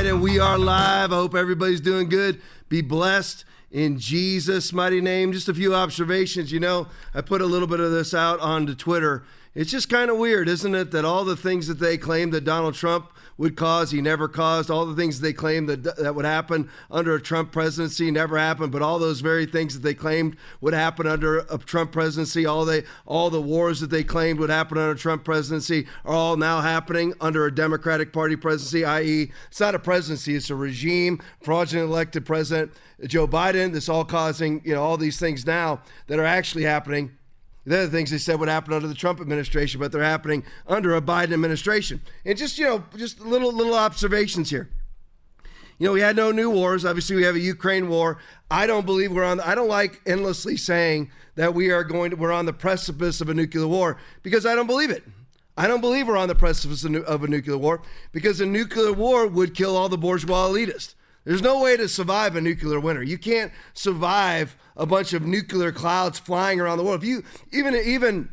right, and we are live. I hope everybody's doing good. Be blessed in Jesus' mighty name. Just a few observations. You know, I put a little bit of this out onto Twitter. It's just kind of weird, isn't it, that all the things that they claim that Donald Trump would cause, he never caused. All the things they claimed that that would happen under a Trump presidency never happened. But all those very things that they claimed would happen under a Trump presidency, all they all the wars that they claimed would happen under a Trump presidency are all now happening under a Democratic Party presidency. I.e., it's not a presidency; it's a regime, fraudulent elected president Joe Biden. This all causing you know all these things now that are actually happening the other things they said would happen under the Trump administration, but they're happening under a Biden administration. And just, you know, just little little observations here. You know, we had no new wars. Obviously, we have a Ukraine war. I don't believe we're on. I don't like endlessly saying that we are going to. We're on the precipice of a nuclear war because I don't believe it. I don't believe we're on the precipice of a nuclear war because a nuclear war would kill all the bourgeois elitists. There's no way to survive a nuclear winter. You can't survive a bunch of nuclear clouds flying around the world. If you even even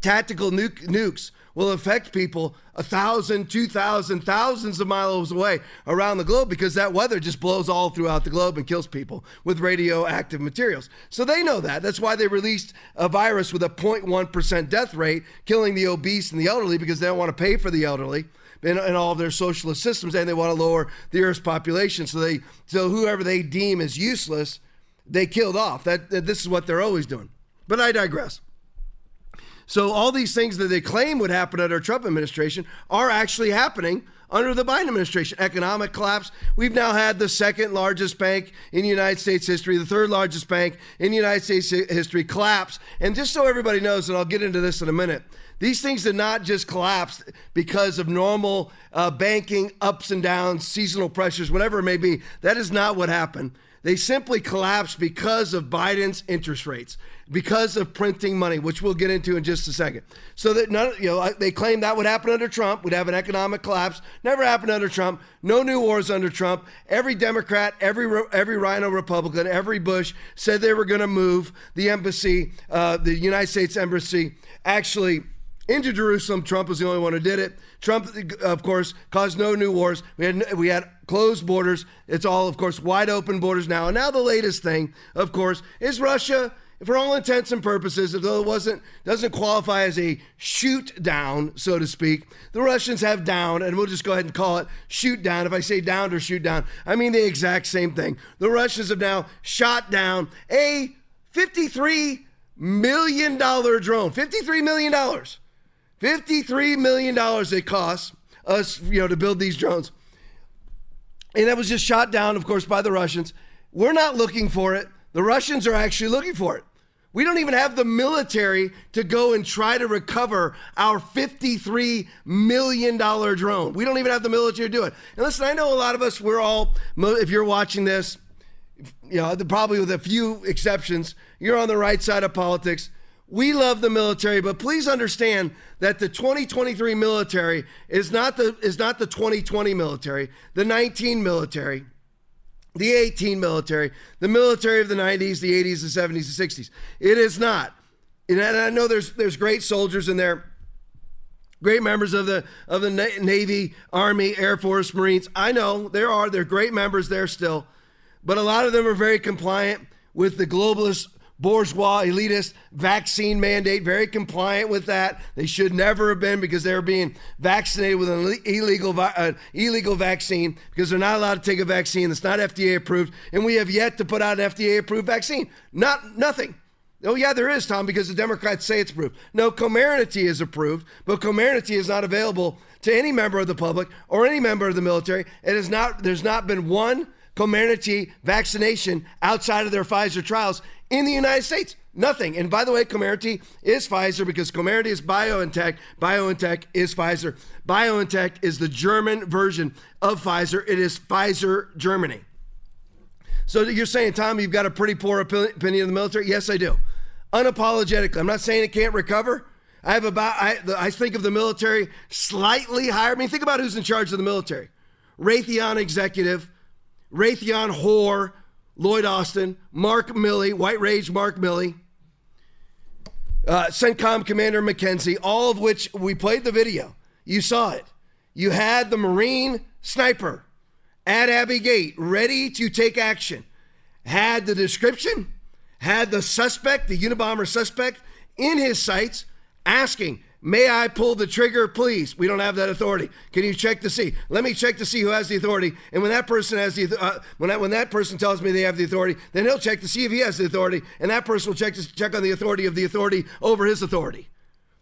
tactical nuke, nukes will affect people a thousand, two thousand, thousands of miles away around the globe because that weather just blows all throughout the globe and kills people with radioactive materials. So they know that. That's why they released a virus with a 0.1% death rate, killing the obese and the elderly because they don't want to pay for the elderly in, in all of their socialist systems, and they want to lower the Earth's population. So they, so whoever they deem as useless, they killed off. That, that this is what they're always doing. But I digress. So all these things that they claim would happen under Trump administration are actually happening under the Biden administration. Economic collapse. We've now had the second largest bank in United States history, the third largest bank in United States history collapse. And just so everybody knows, and I'll get into this in a minute, these things did not just collapse because of normal uh, banking ups and downs, seasonal pressures, whatever it may be. That is not what happened. They simply collapsed because of Biden's interest rates, because of printing money, which we'll get into in just a second. So that none, you know, they claim that would happen under Trump. We'd have an economic collapse. Never happened under Trump. No new wars under Trump. Every Democrat, every every RINO Republican, every Bush said they were going to move the embassy, uh, the United States embassy, actually into Jerusalem. Trump was the only one who did it. Trump, of course, caused no new wars. We had we had closed borders. It's all, of course, wide open borders now. And now the latest thing, of course, is Russia. For all intents and purposes, though it wasn't doesn't qualify as a shoot down, so to speak, the Russians have down, and we'll just go ahead and call it shoot down. If I say down or shoot down, I mean the exact same thing. The Russians have now shot down a $53 million drone. $53 million $53 million it costs us, you know, to build these drones. And that was just shot down, of course, by the Russians. We're not looking for it. The Russians are actually looking for it. We don't even have the military to go and try to recover our $53 million drone. We don't even have the military to do it. And listen, I know a lot of us, we're all, if you're watching this, you know, probably with a few exceptions, you're on the right side of politics. We love the military, but please understand that the 2023 military is not the is not the 2020 military, the 19 military, the 18 military, the military of the 90s, the 80s, the 70s, the 60s. It is not. And I know there's there's great soldiers in there, great members of the of the Navy, Army, Air Force, Marines. I know there are. They're great members there still, but a lot of them are very compliant with the globalist bourgeois elitist vaccine mandate, very compliant with that. They should never have been because they were being vaccinated with an illegal, uh, illegal vaccine because they're not allowed to take a vaccine that's not FDA approved. And we have yet to put out an FDA approved vaccine. Not nothing. Oh, yeah, there is, Tom, because the Democrats say it's approved. No, Comirnaty is approved, but Comirnaty is not available to any member of the public or any member of the military. It is not, there's not been one Comirnaty vaccination outside of their Pfizer trials in the United States. Nothing. And by the way, Comirnaty is Pfizer because Comirnaty is BioNTech. BioNTech is Pfizer. BioNTech is the German version of Pfizer. It is Pfizer Germany. So you're saying, Tom, you've got a pretty poor opinion of the military? Yes, I do. Unapologetically. I'm not saying it can't recover. I have about, I, I think of the military slightly higher. I mean, think about who's in charge of the military Raytheon executive, Raytheon whore, Lloyd Austin, Mark Milley, White Rage Mark Milley, uh, CENTCOM Commander McKenzie, all of which we played the video. You saw it. You had the Marine sniper at Abbey Gate, ready to take action, had the description, had the suspect, the Unabomber suspect, in his sights, asking, May I pull the trigger, please? We don't have that authority. Can you check to see? Let me check to see who has the authority. And when that person has the uh, when that when that person tells me they have the authority, then he'll check to see if he has the authority, and that person will check to check on the authority of the authority over his authority.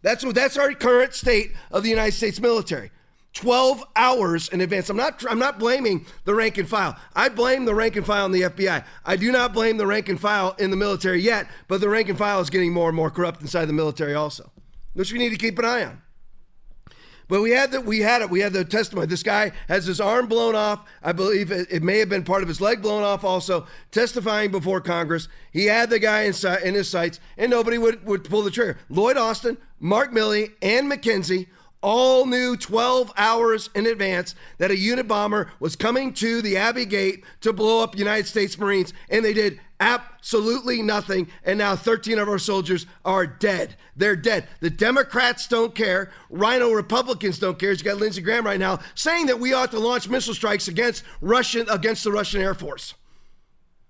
That's what that's our current state of the United States military. 12 hours in advance. I'm not I'm not blaming the rank and file. I blame the rank and file in the FBI. I do not blame the rank and file in the military yet, but the rank and file is getting more and more corrupt inside the military also which we need to keep an eye on. But we had that we had it. We had the testimony. This guy has his arm blown off. I believe it, it, may have been part of his leg blown off. Also testifying before Congress, he had the guy in, in his sights, and nobody would would pull the trigger. Lloyd Austin, Mark Milley, and McKenzie all knew 12 hours in advance that a Unabomber was coming to the Abbey Gate to blow up United States Marines, and they did absolutely nothing. And now 13 of our soldiers are dead. They're dead. The Democrats don't care. RINO Republicans don't care. You got Lindsey Graham right now saying that we ought to launch missile strikes against Russian against the Russian Air Force.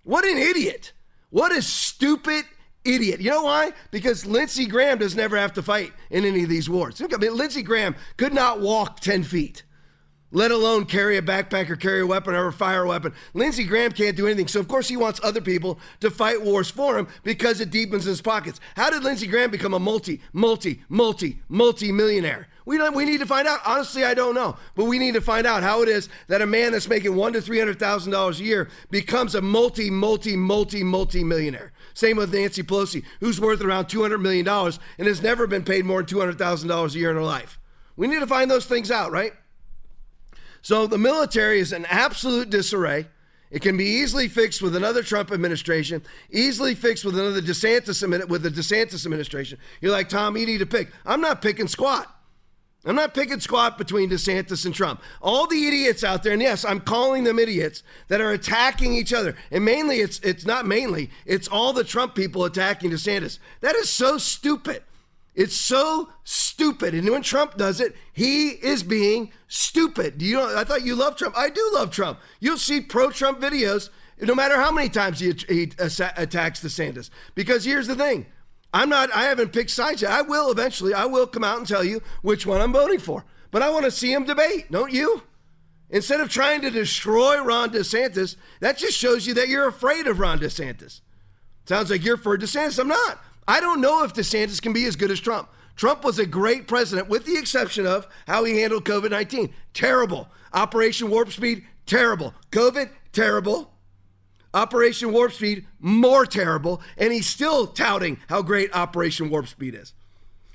What an idiot! What a stupid idiot. You know why? Because Lindsey Graham does never have to fight in any of these wars. I mean, Lindsey Graham could not walk 10 feet, let alone carry a backpack or carry a weapon or a fire weapon. Lindsey Graham can't do anything. So, of course, he wants other people to fight wars for him because it deepens his pockets. How did Lindsey Graham become a multi, multi, multi, multi millionaire? We don't. We need to find out. Honestly, I don't know, but we need to find out how it is that a man that's making one to three hundred thousand dollars a year becomes a multi, multi, multi, multi millionaire. Same with Nancy Pelosi, who's worth around $200 million and has never been paid more than $200,000 a year in her life. We need to find those things out, right? So the military is in absolute disarray. It can be easily fixed with another Trump administration, easily fixed with another DeSantis with the DeSantis administration. You're like, Tom, you need to pick. I'm not picking squat. I'm not picking squat between DeSantis and Trump. All the idiots out there, and yes, I'm calling them idiots that are attacking each other. And mainly, it's it's not mainly, it's all the Trump people attacking DeSantis. That is so stupid. It's so stupid. And when Trump does it, he is being stupid. Do you know? I thought you loved Trump. I do love Trump. You'll see pro-Trump videos no matter how many times he, he attacks DeSantis. Because here's the thing I'm not, I haven't picked sides yet. I will eventually. I will come out and tell you which one I'm voting for. But I want to see him debate, don't you? Instead of trying to destroy Ron DeSantis, that just shows you that you're afraid of Ron DeSantis. Sounds like you're for DeSantis. I'm not. I don't know if DeSantis can be as good as Trump. Trump was a great president, with the exception of how he handled COVID 19. Terrible. Operation Warp Speed, terrible. COVID, terrible. Operation Warp Speed, more terrible, and he's still touting how great Operation Warp Speed is.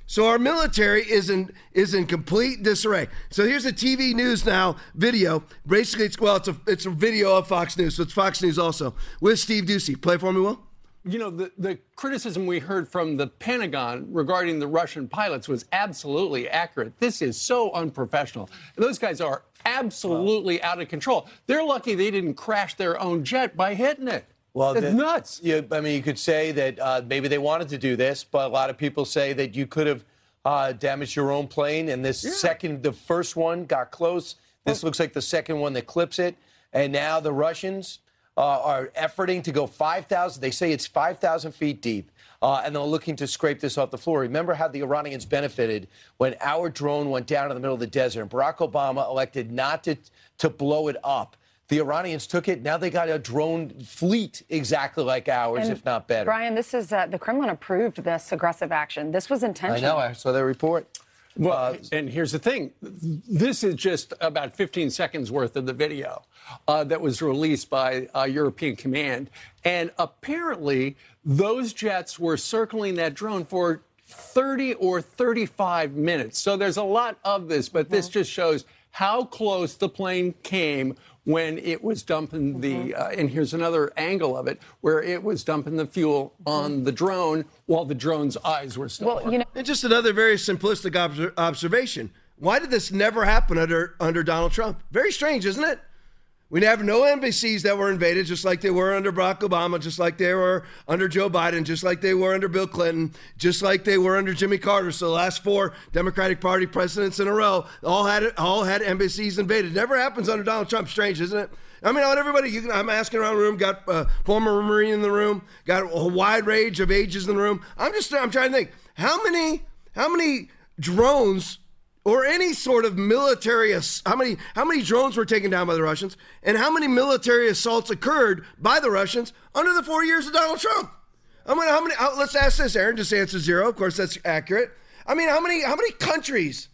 So our military is in is in complete disarray. So here's a TV News Now video. Basically, it's well, it's a it's a video of Fox News, so it's Fox News also with Steve Doocy. Play for me, Will. You know, the, the criticism we heard from the Pentagon regarding the Russian pilots was absolutely accurate. This is so unprofessional. Those guys are absolutely wow. out of control. They're lucky they didn't crash their own jet by hitting it. Well, it's the, nuts. You, I mean, you could say that uh, maybe they wanted to do this, but a lot of people say that you could have uh, damaged your own plane. And this yeah. second, the first one got close. This well, looks like the second one that clips it. And now the Russians uh, are efforting to go 5,000. They say it's 5,000 feet deep uh, and they're looking to scrape this off the floor. Remember how the Iranians benefited when our drone went down in the middle of the desert and Barack Obama elected not to, to blow it up. The Iranians took it. Now they got a drone fleet exactly like ours, and if not better. Brian, this is uh, the Kremlin approved this aggressive action. This was intentional. I know. I saw their report. Well, uh, and here's the thing this is just about 15 seconds worth of the video uh, that was released by uh, European Command. And apparently, those jets were circling that drone for 30 or 35 minutes. So there's a lot of this, but this just shows how close the plane came when it was dumping the, mm-hmm. uh, and here's another angle of it, where it was dumping the fuel on the drone while the drone's eyes were still well, you know, And just another very simplistic observation. Why did this never happen under, under Donald Trump? Very strange, isn't it? We have no embassies that were invaded, just like they were under Barack Obama, just like they were under Joe Biden, just like they were under Bill Clinton, just like they were under Jimmy Carter. So the last four Democratic Party presidents in a row all had all had embassies invaded. Never happens under Donald Trump. Strange, isn't it? I mean, everybody. Can, I'm asking around the room. Got uh, former Marine in the room. Got a wide range of ages in the room. I'm just. I'm trying to think. How many? How many drones or any sort of military how many how many drones were taken down by the Russians and how many military assaults occurred by the Russians under the 4 years of Donald Trump? I mean, how many let's ask this Aaron just answer zero. Of course that's accurate. I mean, how many how many countries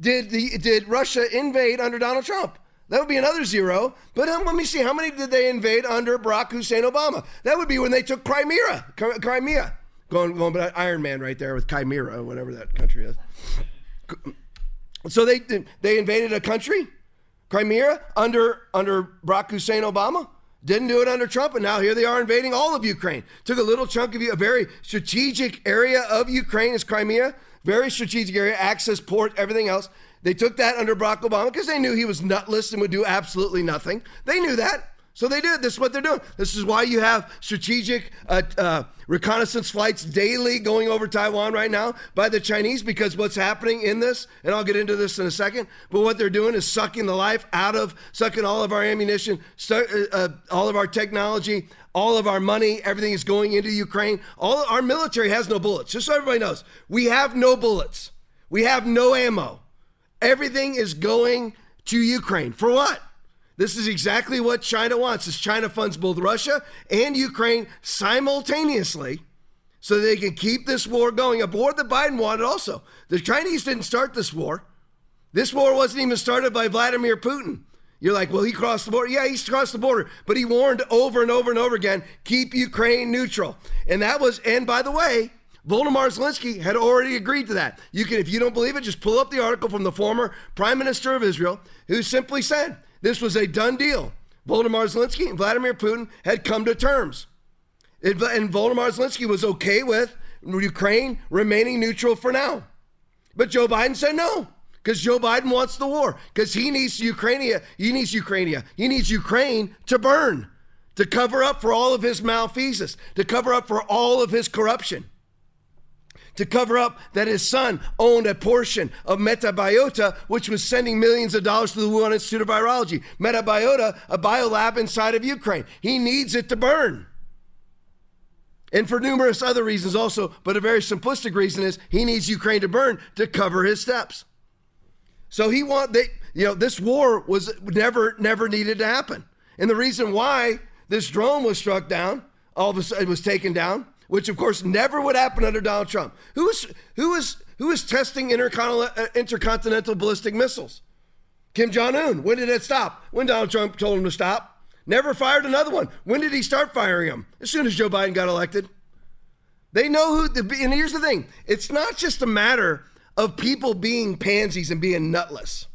did the did Russia invade under Donald Trump? That would be another zero. But um, let me see, how many did they invade under Barack Hussein Obama? That would be when they took Crimea. Crimea. Going, going, but Iron Man right there with Chimera, whatever that country is. So they they invaded a country, Crimea, under under Barack Hussein Obama. Didn't do it under Trump, and now here they are invading all of Ukraine. Took a little chunk of you, a very strategic area of Ukraine is Crimea, very strategic area, access port, everything else. They took that under Barack Obama because they knew he was nutless and would do absolutely nothing. They knew that. So they did. This is what they're doing. This is why you have strategic uh, uh, reconnaissance flights daily going over Taiwan right now by the Chinese because what's happening in this, and I'll get into this in a second, but what they're doing is sucking the life out of, sucking all of our ammunition, uh, uh, all of our technology, all of our money, everything is going into Ukraine. All our military has no bullets. Just so everybody knows, we have no bullets. We have no ammo. Everything is going to Ukraine. For what? This is exactly what China wants. Is China funds both Russia and Ukraine simultaneously so they can keep this war going. A war that Biden wanted also. The Chinese didn't start this war. This war wasn't even started by Vladimir Putin. You're like, well, he crossed the border. Yeah, he's crossed the border, but he warned over and over and over again, keep Ukraine neutral. And that was, and by the way, Volodymyr Zelensky had already agreed to that. You can, if you don't believe it, just pull up the article from the former Prime Minister of Israel, who simply said, this was a done deal. Volodymyr Zelensky and Vladimir Putin had come to terms. and Volodymyr Zelensky was okay with Ukraine remaining neutral for now. But Joe Biden said no, because Joe Biden wants the war, because he needs Ukraine, he needs Ukraine, he needs Ukraine to burn, to cover up for all of his malfeasance, to cover up for all of his corruption to cover up that his son owned a portion of Metabiota, which was sending millions of dollars to the Wuhan Institute of Virology. Metabiota, a biolab inside of Ukraine. He needs it to burn. And for numerous other reasons also, but a very simplistic reason is he needs Ukraine to burn to cover his steps. So he want they, you know, this war was never, never needed to happen. And the reason why this drone was struck down, all of a sudden it was taken down, which of course never would happen under Donald Trump. Who is who is who is testing intercontinental, uh, intercontinental ballistic missiles? Kim Jong Un. When did it stop? When Donald Trump told him to stop. Never fired another one. When did he start firing them? As soon as Joe Biden got elected. They know who. And here's the thing: it's not just a matter of people being pansies and being nutless.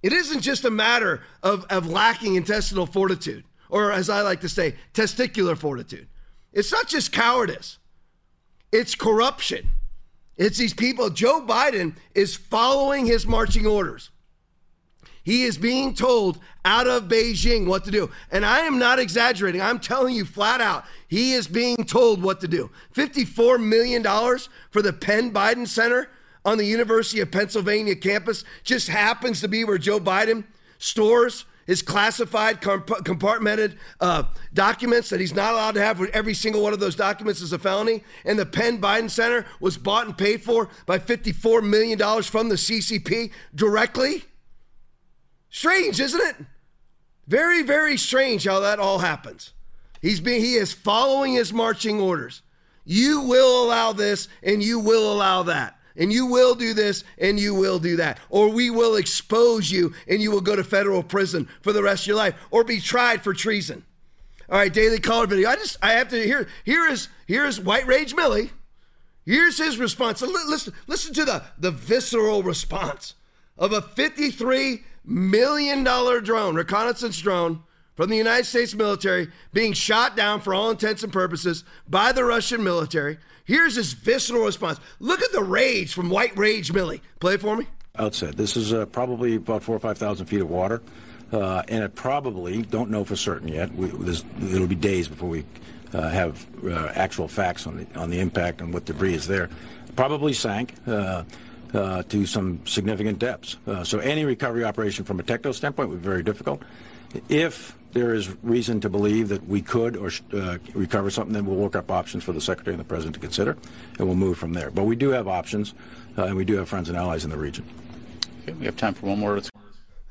It isn't just a matter of, of lacking intestinal fortitude, or as I like to say, testicular fortitude. It's not just cowardice, it's corruption. It's these people. Joe Biden is following his marching orders. He is being told out of Beijing what to do. And I am not exaggerating. I'm telling you flat out, he is being told what to do. $54 million for the Penn Biden Center on the University of Pennsylvania campus just happens to be where Joe Biden stores his classified, compartmented uh, documents that he's not allowed to have. With every single one of those documents is a felony. And the Penn Biden Center was bought and paid for by $54 million from the CCP directly. Strange, isn't it? Very, very strange how that all happens. He's being, he is following his marching orders. You will allow this and you will allow that and you will do this and you will do that. Or we will expose you and you will go to federal prison for the rest of your life or be tried for treason. All right, daily caller video. I just I have to hear here is here is White Rage Milley. Here's his response. listen, listen to the, the visceral response of a $53 million drone, reconnaissance drone from the United States military being shot down for all intents and purposes by the Russian military. Here's his visceral response. Look at the rage from White Rage Milley. Play it for me. Outset. This is uh, probably about four or 5,000 feet of water. Uh, and it probably, don't know for certain yet, we, it'll be days before we uh, have uh, actual facts on the, on the impact and what debris is there. Probably sank. Uh, uh, to some significant depths. so any recovery operation from a techno standpoint would be very difficult. If there is reason to believe that we could or uh, recover something, then we'll work up options for the Secretary and the President to consider, and we'll move from there. But we do have options, uh, and we do have friends and allies in the region. Okay, we have time for one more.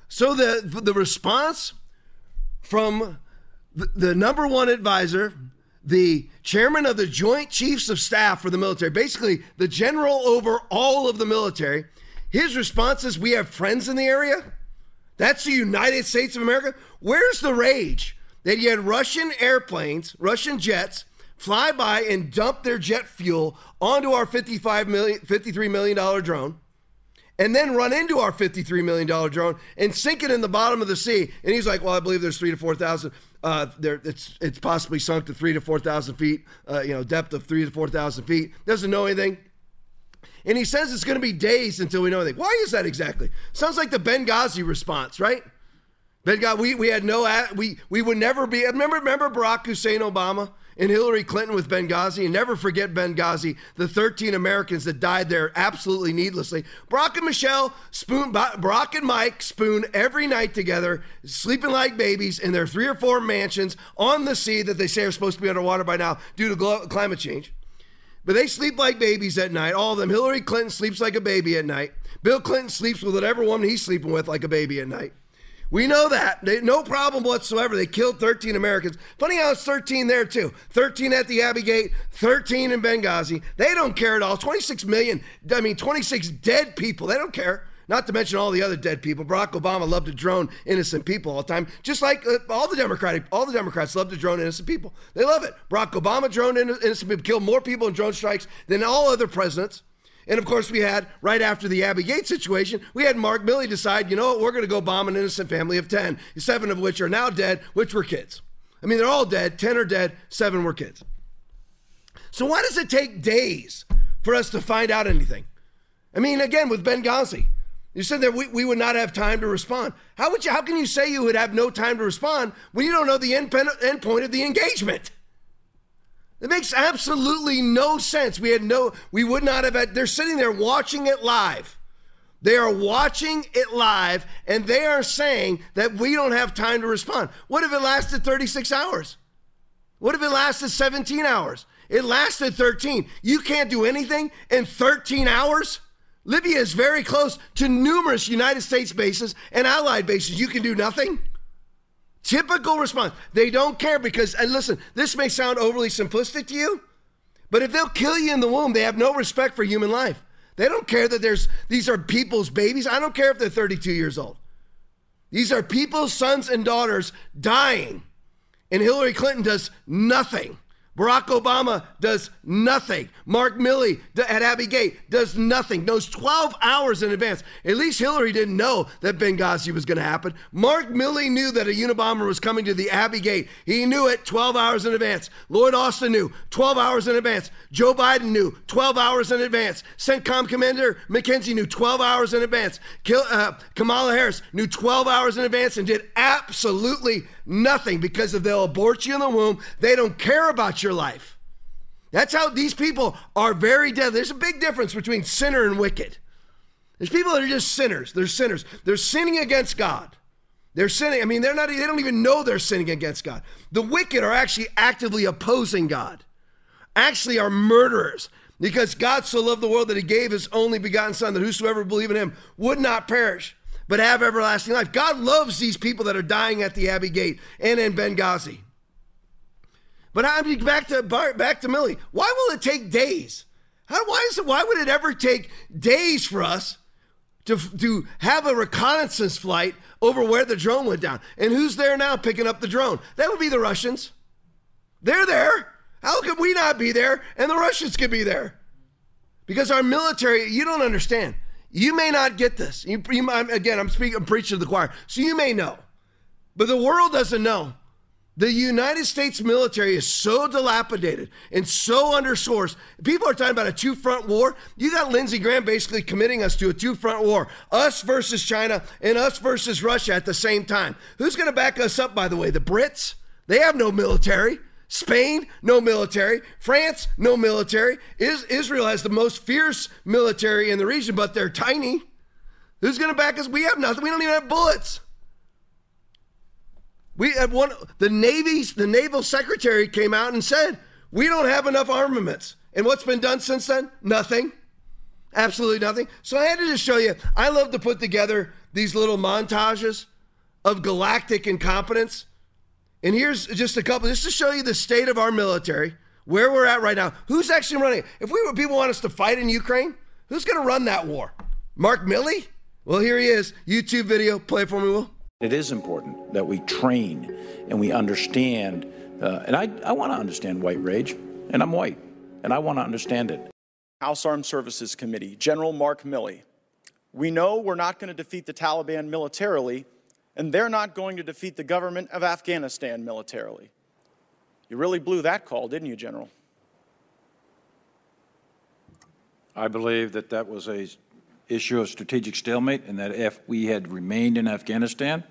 So the the response from the, the number one advisor, the chairman of the Joint Chiefs of Staff for the military, basically the general over all of the military, his response is, "We have friends in the area." That's the United States of America. Where's the rage that you had Russian airplanes, Russian jets, fly by and dump their jet fuel onto our 55 million, $53 million drone? and then run into our $53 million drone and sink it in the bottom of the sea. And he's like, well, I believe there's three to 4,000. Uh, there, it's, it's possibly sunk to three to 4,000 feet, uh, you know, depth of three to 4,000 feet. Doesn't know anything. And he says it's going to be days until we know anything. Why is that exactly? Sounds like the Benghazi response, right? Benghazi, we, we had no, we, we would never be, remember, remember Barack Hussein Obama? and Hillary Clinton with Benghazi. And never forget Benghazi, the 13 Americans that died there absolutely needlessly. Brock and Michelle spoon, Brock and Mike spoon every night together, sleeping like babies in their three or four mansions on the sea that they say are supposed to be underwater by now due to climate change. But they sleep like babies at night. All of them. Hillary Clinton sleeps like a baby at night. Bill Clinton sleeps with whatever woman he's sleeping with like a baby at night. We know that. They, no problem whatsoever. They killed 13 Americans. Funny how it's 13 there, too. 13 at the Abbey Gate, 13 in Benghazi. They don't care at all. 26 million, I mean, 26 dead people. They don't care. Not to mention all the other dead people. Barack Obama loved to drone innocent people all the time, just like uh, all the Democratic, all the Democrats love to drone innocent people. They love it. Barack Obama droned innocent people, killed more people in drone strikes than all other presidents. And of course, we had, right after the Abbey Gate situation, we had Mark Milley decide, you know what, we're going to go bomb an innocent family of 10, seven of which are now dead, which were kids. I mean, they're all dead. 10 are dead, seven were kids. So why does it take days for us to find out anything? I mean, again, with Benghazi, you said that we, we would not have time to respond. How would you? How can you say you would have no time to respond when you don't know the end, end point of the engagement? It makes absolutely no sense. We had no, we would not have had, they're sitting there watching it live. They are watching it live and they are saying that we don't have time to respond. What if it lasted 36 hours? What if it lasted 17 hours? It lasted 13. You can't do anything in 13 hours? Libya is very close to numerous United States bases and allied bases. You can do nothing? Typical response. They don't care because, and listen, this may sound overly simplistic to you, but if they'll kill you in the womb, they have no respect for human life. They don't care that there's these are people's babies. I don't care if they're 32 years old. These are people's sons and daughters dying. And Hillary Clinton does nothing. Barack Obama does nothing. Mark Milley at Abbey Gate does nothing. Knows 12 hours in advance. At least Hillary didn't know that Benghazi was going to happen. Mark Milley knew that a Unabomber was coming to the Abbey Gate. He knew it 12 hours in advance. Lloyd Austin knew 12 hours in advance. Joe Biden knew 12 hours in advance. CENTCOM Commander McKenzie knew 12 hours in advance. Uh, Kamala Harris knew 12 hours in advance and did absolutely nothing because if they'll abort you in the womb, they don't care about your life. That's how these people are very dead. There's a big difference between sinner and wicked. There's people that are just sinners. They're sinners. They're sinning against God. They're sinning. I mean, they're not. They don't even know they're sinning against God. The wicked are actually actively opposing God. Actually, are murderers because God so loved the world that He gave His only begotten Son that whosoever believe in Him would not perish but have everlasting life. God loves these people that are dying at the Abbey Gate and in Benghazi. But I mean, back to back to Milley. Why will it take days? How, why is it? Why would it ever take days for us to to have a reconnaissance flight over where the drone went down? And who's there now picking up the drone? That would be the Russians. They're there. How could we not be there and the Russians could be there? Because our military, you don't understand. You may not get this. You, you, again, I'm speaking, I'm preaching to the choir. So you may know, but the world doesn't know. The United States military is so dilapidated and so undersourced. People are talking about a two front war. You got Lindsey Graham basically committing us to a two front war us versus China and us versus Russia at the same time. Who's going to back us up, by the way? The Brits? They have no military. Spain, no military. France, no military. Is, Israel has the most fierce military in the region, but they're tiny. Who's going to back us? We have nothing. We don't even have bullets. We had one the Navy's the naval secretary came out and said, "We don't have enough armaments." And what's been done since then? Nothing. Absolutely nothing. So I had to just show you. I love to put together these little montages of galactic incompetence. And here's just a couple, just to show you the state of our military, where we're at right now. Who's actually running? If we were people want us to fight in Ukraine, who's going to run that war? Mark Milley? Well, here he is. YouTube video. Play it for me, Will. It is important that we train and we understand. Uh, and I, I want to understand white rage, and I'm white, and I want to understand it. House Armed Services Committee, General Mark Milley. We know we're not going to defeat the Taliban militarily, and they're not going to defeat the government of Afghanistan militarily. You really blew that call, didn't you, General? I believe that that was a issue of strategic stalemate, and that if we had remained in Afghanistan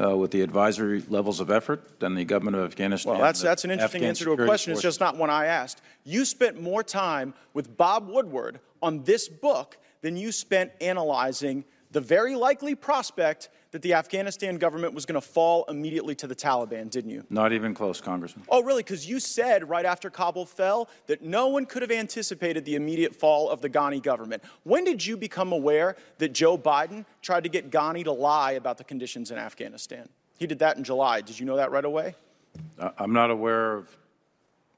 uh, with the advisory levels of effort, then the government of Afghanistan. Well, that's that's an interesting Afghan answer to a question. It's just not one I asked. You spent more time with Bob Woodward on this book than you spent analyzing the very likely prospect that the Afghanistan government was going to fall immediately to the Taliban, didn't you? Not even close, Congressman. Oh, really? Because you said right after Kabul fell that no one could have anticipated the immediate fall of the Ghani government. When did you become aware that Joe Biden tried to get Ghani to lie about the conditions in Afghanistan? He did that in July. Did you know that right away? I'm not aware of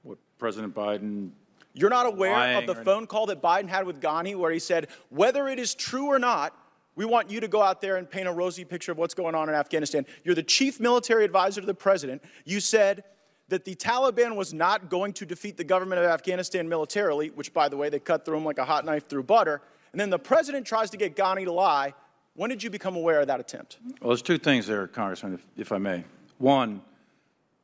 what President Biden. You're not aware of the phone call that Biden had with Ghani where he said, whether it is true or not, we want you to go out there and paint a rosy picture of what's going on in Afghanistan. You're the chief military advisor to the president. You said that the Taliban was not going to defeat the government of Afghanistan militarily, which, by the way, they cut through them like a hot knife through butter. And then the president tries to get Ghani to lie. When did you become aware of that attempt? Well, there's two things there, Congressman, if, if I may. One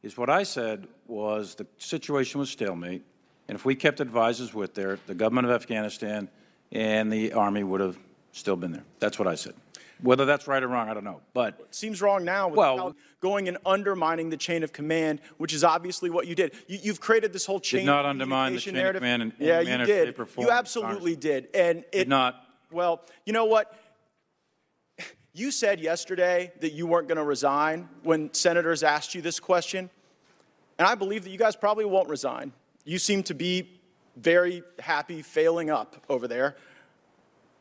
is what I said was the situation was stalemate, and if we kept advisors with there, the government of Afghanistan and the Army would have still been there. That's what I said. Whether that's right or wrong, I don't know. But it seems wrong now with Well- going and undermining the chain of command, which is obviously what you did. You, you've created this whole chain Did not undermine the chain of command in any yeah, you manner, did. shape, or form, you absolutely did, and it Did not. Well, you know what? You said yesterday that you weren't going to resign when senators asked you this question, and I believe that you guys probably won't resign. You seem to be very happy failing up over there.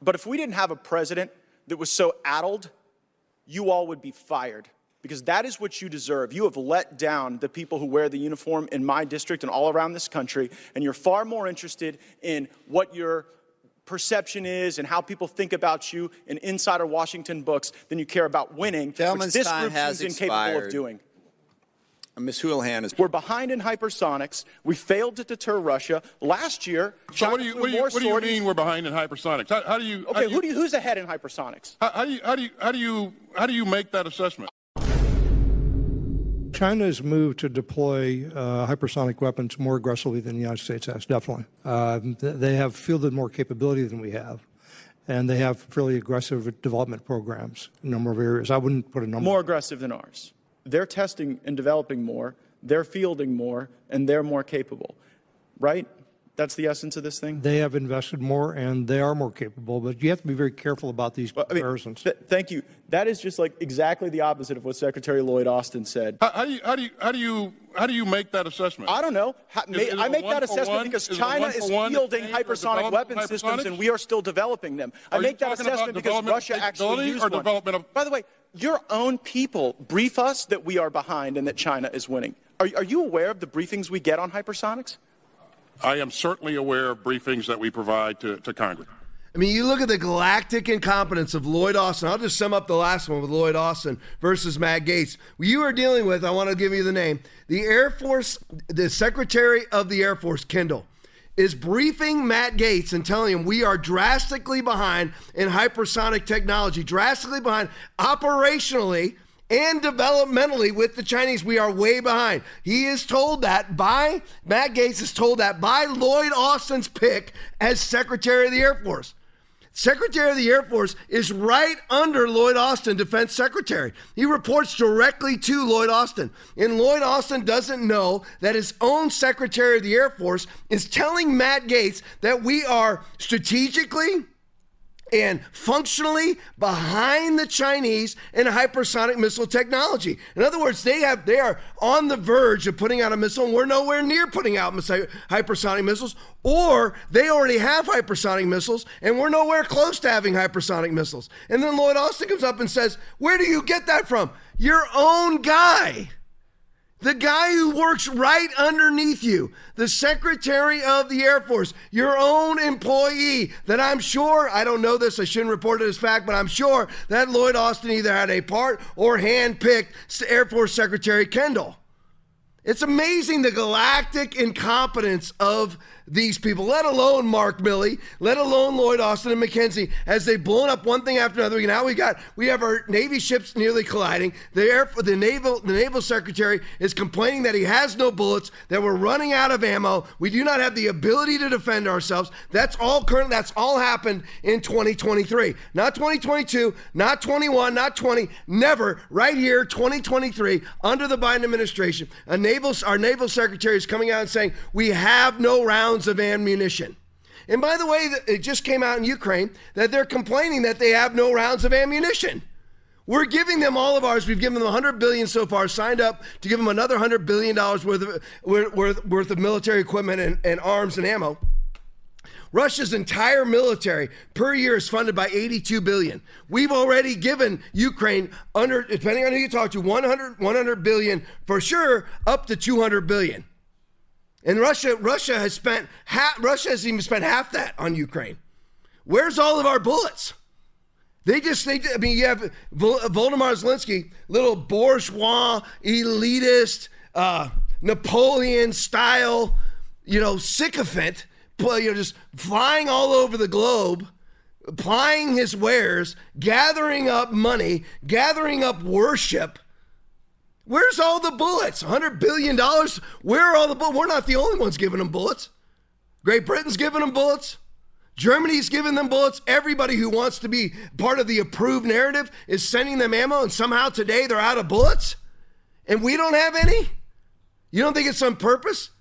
But if we didn't have a president that was so addled, you all would be fired because that is what you deserve. You have let down the people who wear the uniform in my district and all around this country, and you're far more interested in what your perception is and how people think about you in insider Washington books than you care about winning, Gentleman's which this group has seems incapable of doing. Ms. Houlahan is. We're behind in hypersonics. We failed to deter Russia. Last year, So China what do you what do you, what do you mean we're behind in hypersonics? How, how do you how Okay, do who do you, who's ahead in hypersonics? how, how do you how do you how do you how do you make that assessment? China's move to deploy uh, hypersonic weapons more aggressively than the United States has, definitely. Um, th- they have fielded more capability than we have, and they have fairly aggressive development programs in a number of areas. I wouldn't put a number. More aggressive than ours. They're testing and developing more, they're fielding more, and they're more capable. Right? That's the essence of this thing? They have invested more, and they are more capable, but you have to be very careful about these I mean, comparisons. th- thank you. That is just like exactly the opposite of what Secretary Lloyd Austin said. How, how do you how do you how do you how do you make that assessment? I don't know. Ha- Is- ma- is it I a make one that for assessment one? because Is it a China one for is one fielding exchange or hypersonic development weapon of systems, hypersonics? and we are still developing them. I Are you make that talking about assessment because development of Russia actually capability used or one. development of- By the way, your own people brief us that we are behind and that China is winning. Are, are you aware of the briefings we get on hypersonics? I am certainly aware of briefings that we provide to, to Congress. I mean, you look at the galactic incompetence of Lloyd Austin. I'll just sum up the last one with Lloyd Austin versus Matt Gaetz. You are dealing with, I want to give you the name, the Air Force, the Secretary of the Air Force, Kendall, is briefing Matt Gaetz and telling him we are drastically behind in hypersonic technology, drastically behind operationally and developmentally with the Chinese. We are way behind. He is told that by Matt Gaetz is told that by Lloyd Austin's pick as Secretary of the Air Force. Secretary of the Air Force is right under Lloyd Austin, Defense Secretary. He reports directly to Lloyd Austin. And Lloyd Austin doesn't know that his own Secretary of the Air Force is telling Matt Gaetz that we are strategically and functionally behind the Chinese in hypersonic missile technology. In other words, they have they are on the verge of putting out a missile, and we're nowhere near putting out hypersonic missiles, or they already have hypersonic missiles, and we're nowhere close to having hypersonic missiles. And then Lloyd Austin comes up and says, Where do you get that from? Your own guy. The guy who works right underneath you, the Secretary of the Air Force, your own employee, that I'm sure, I don't know this, I shouldn't report it as fact, but I'm sure that Lloyd Austin either had a part or handpicked Air Force Secretary Kendall. It's amazing the galactic incompetence of these people, let alone Mark Milley, let alone Lloyd Austin and McKenzie, as they've blown up one thing after another. Now we got we have our Navy ships nearly colliding. The air the naval the naval secretary is complaining that he has no bullets, that we're running out of ammo. We do not have the ability to defend ourselves. That's all current. That's all happened in 2023, not 2022, not 21, not 20. Never. Right here, 2023, under the Biden administration, a naval our naval secretary is coming out and saying we have no rounds rounds of ammunition. And by the way, it just came out in Ukraine that they're complaining that they have no rounds of ammunition. We're giving them all of ours. We've given them 100 billion so far. Signed up to give them another 100 billion dollars worth of worth, worth of military equipment and, and arms and ammo. Russia's entire military per year is funded by 82 billion. We've already given Ukraine under depending on who you talk to 100 100 billion for sure up to 200 billion. And Russia, Russia has spent half, Russia has even spent half that on Ukraine. Where's all of our bullets? They just, they, I mean, you have Volodymyr Zelensky, little bourgeois, elitist, uh, Napoleon style, you know, sycophant, you know, just flying all over the globe, plying his wares, gathering up money, gathering up worship Where's all the bullets? $100 billion? Where are all the bullets? We're not the only ones giving them bullets. Great Britain's giving them bullets. Germany's giving them bullets. Everybody who wants to be part of the approved narrative is sending them ammo, and somehow today they're out of bullets, and we don't have any? You don't think it's on purpose?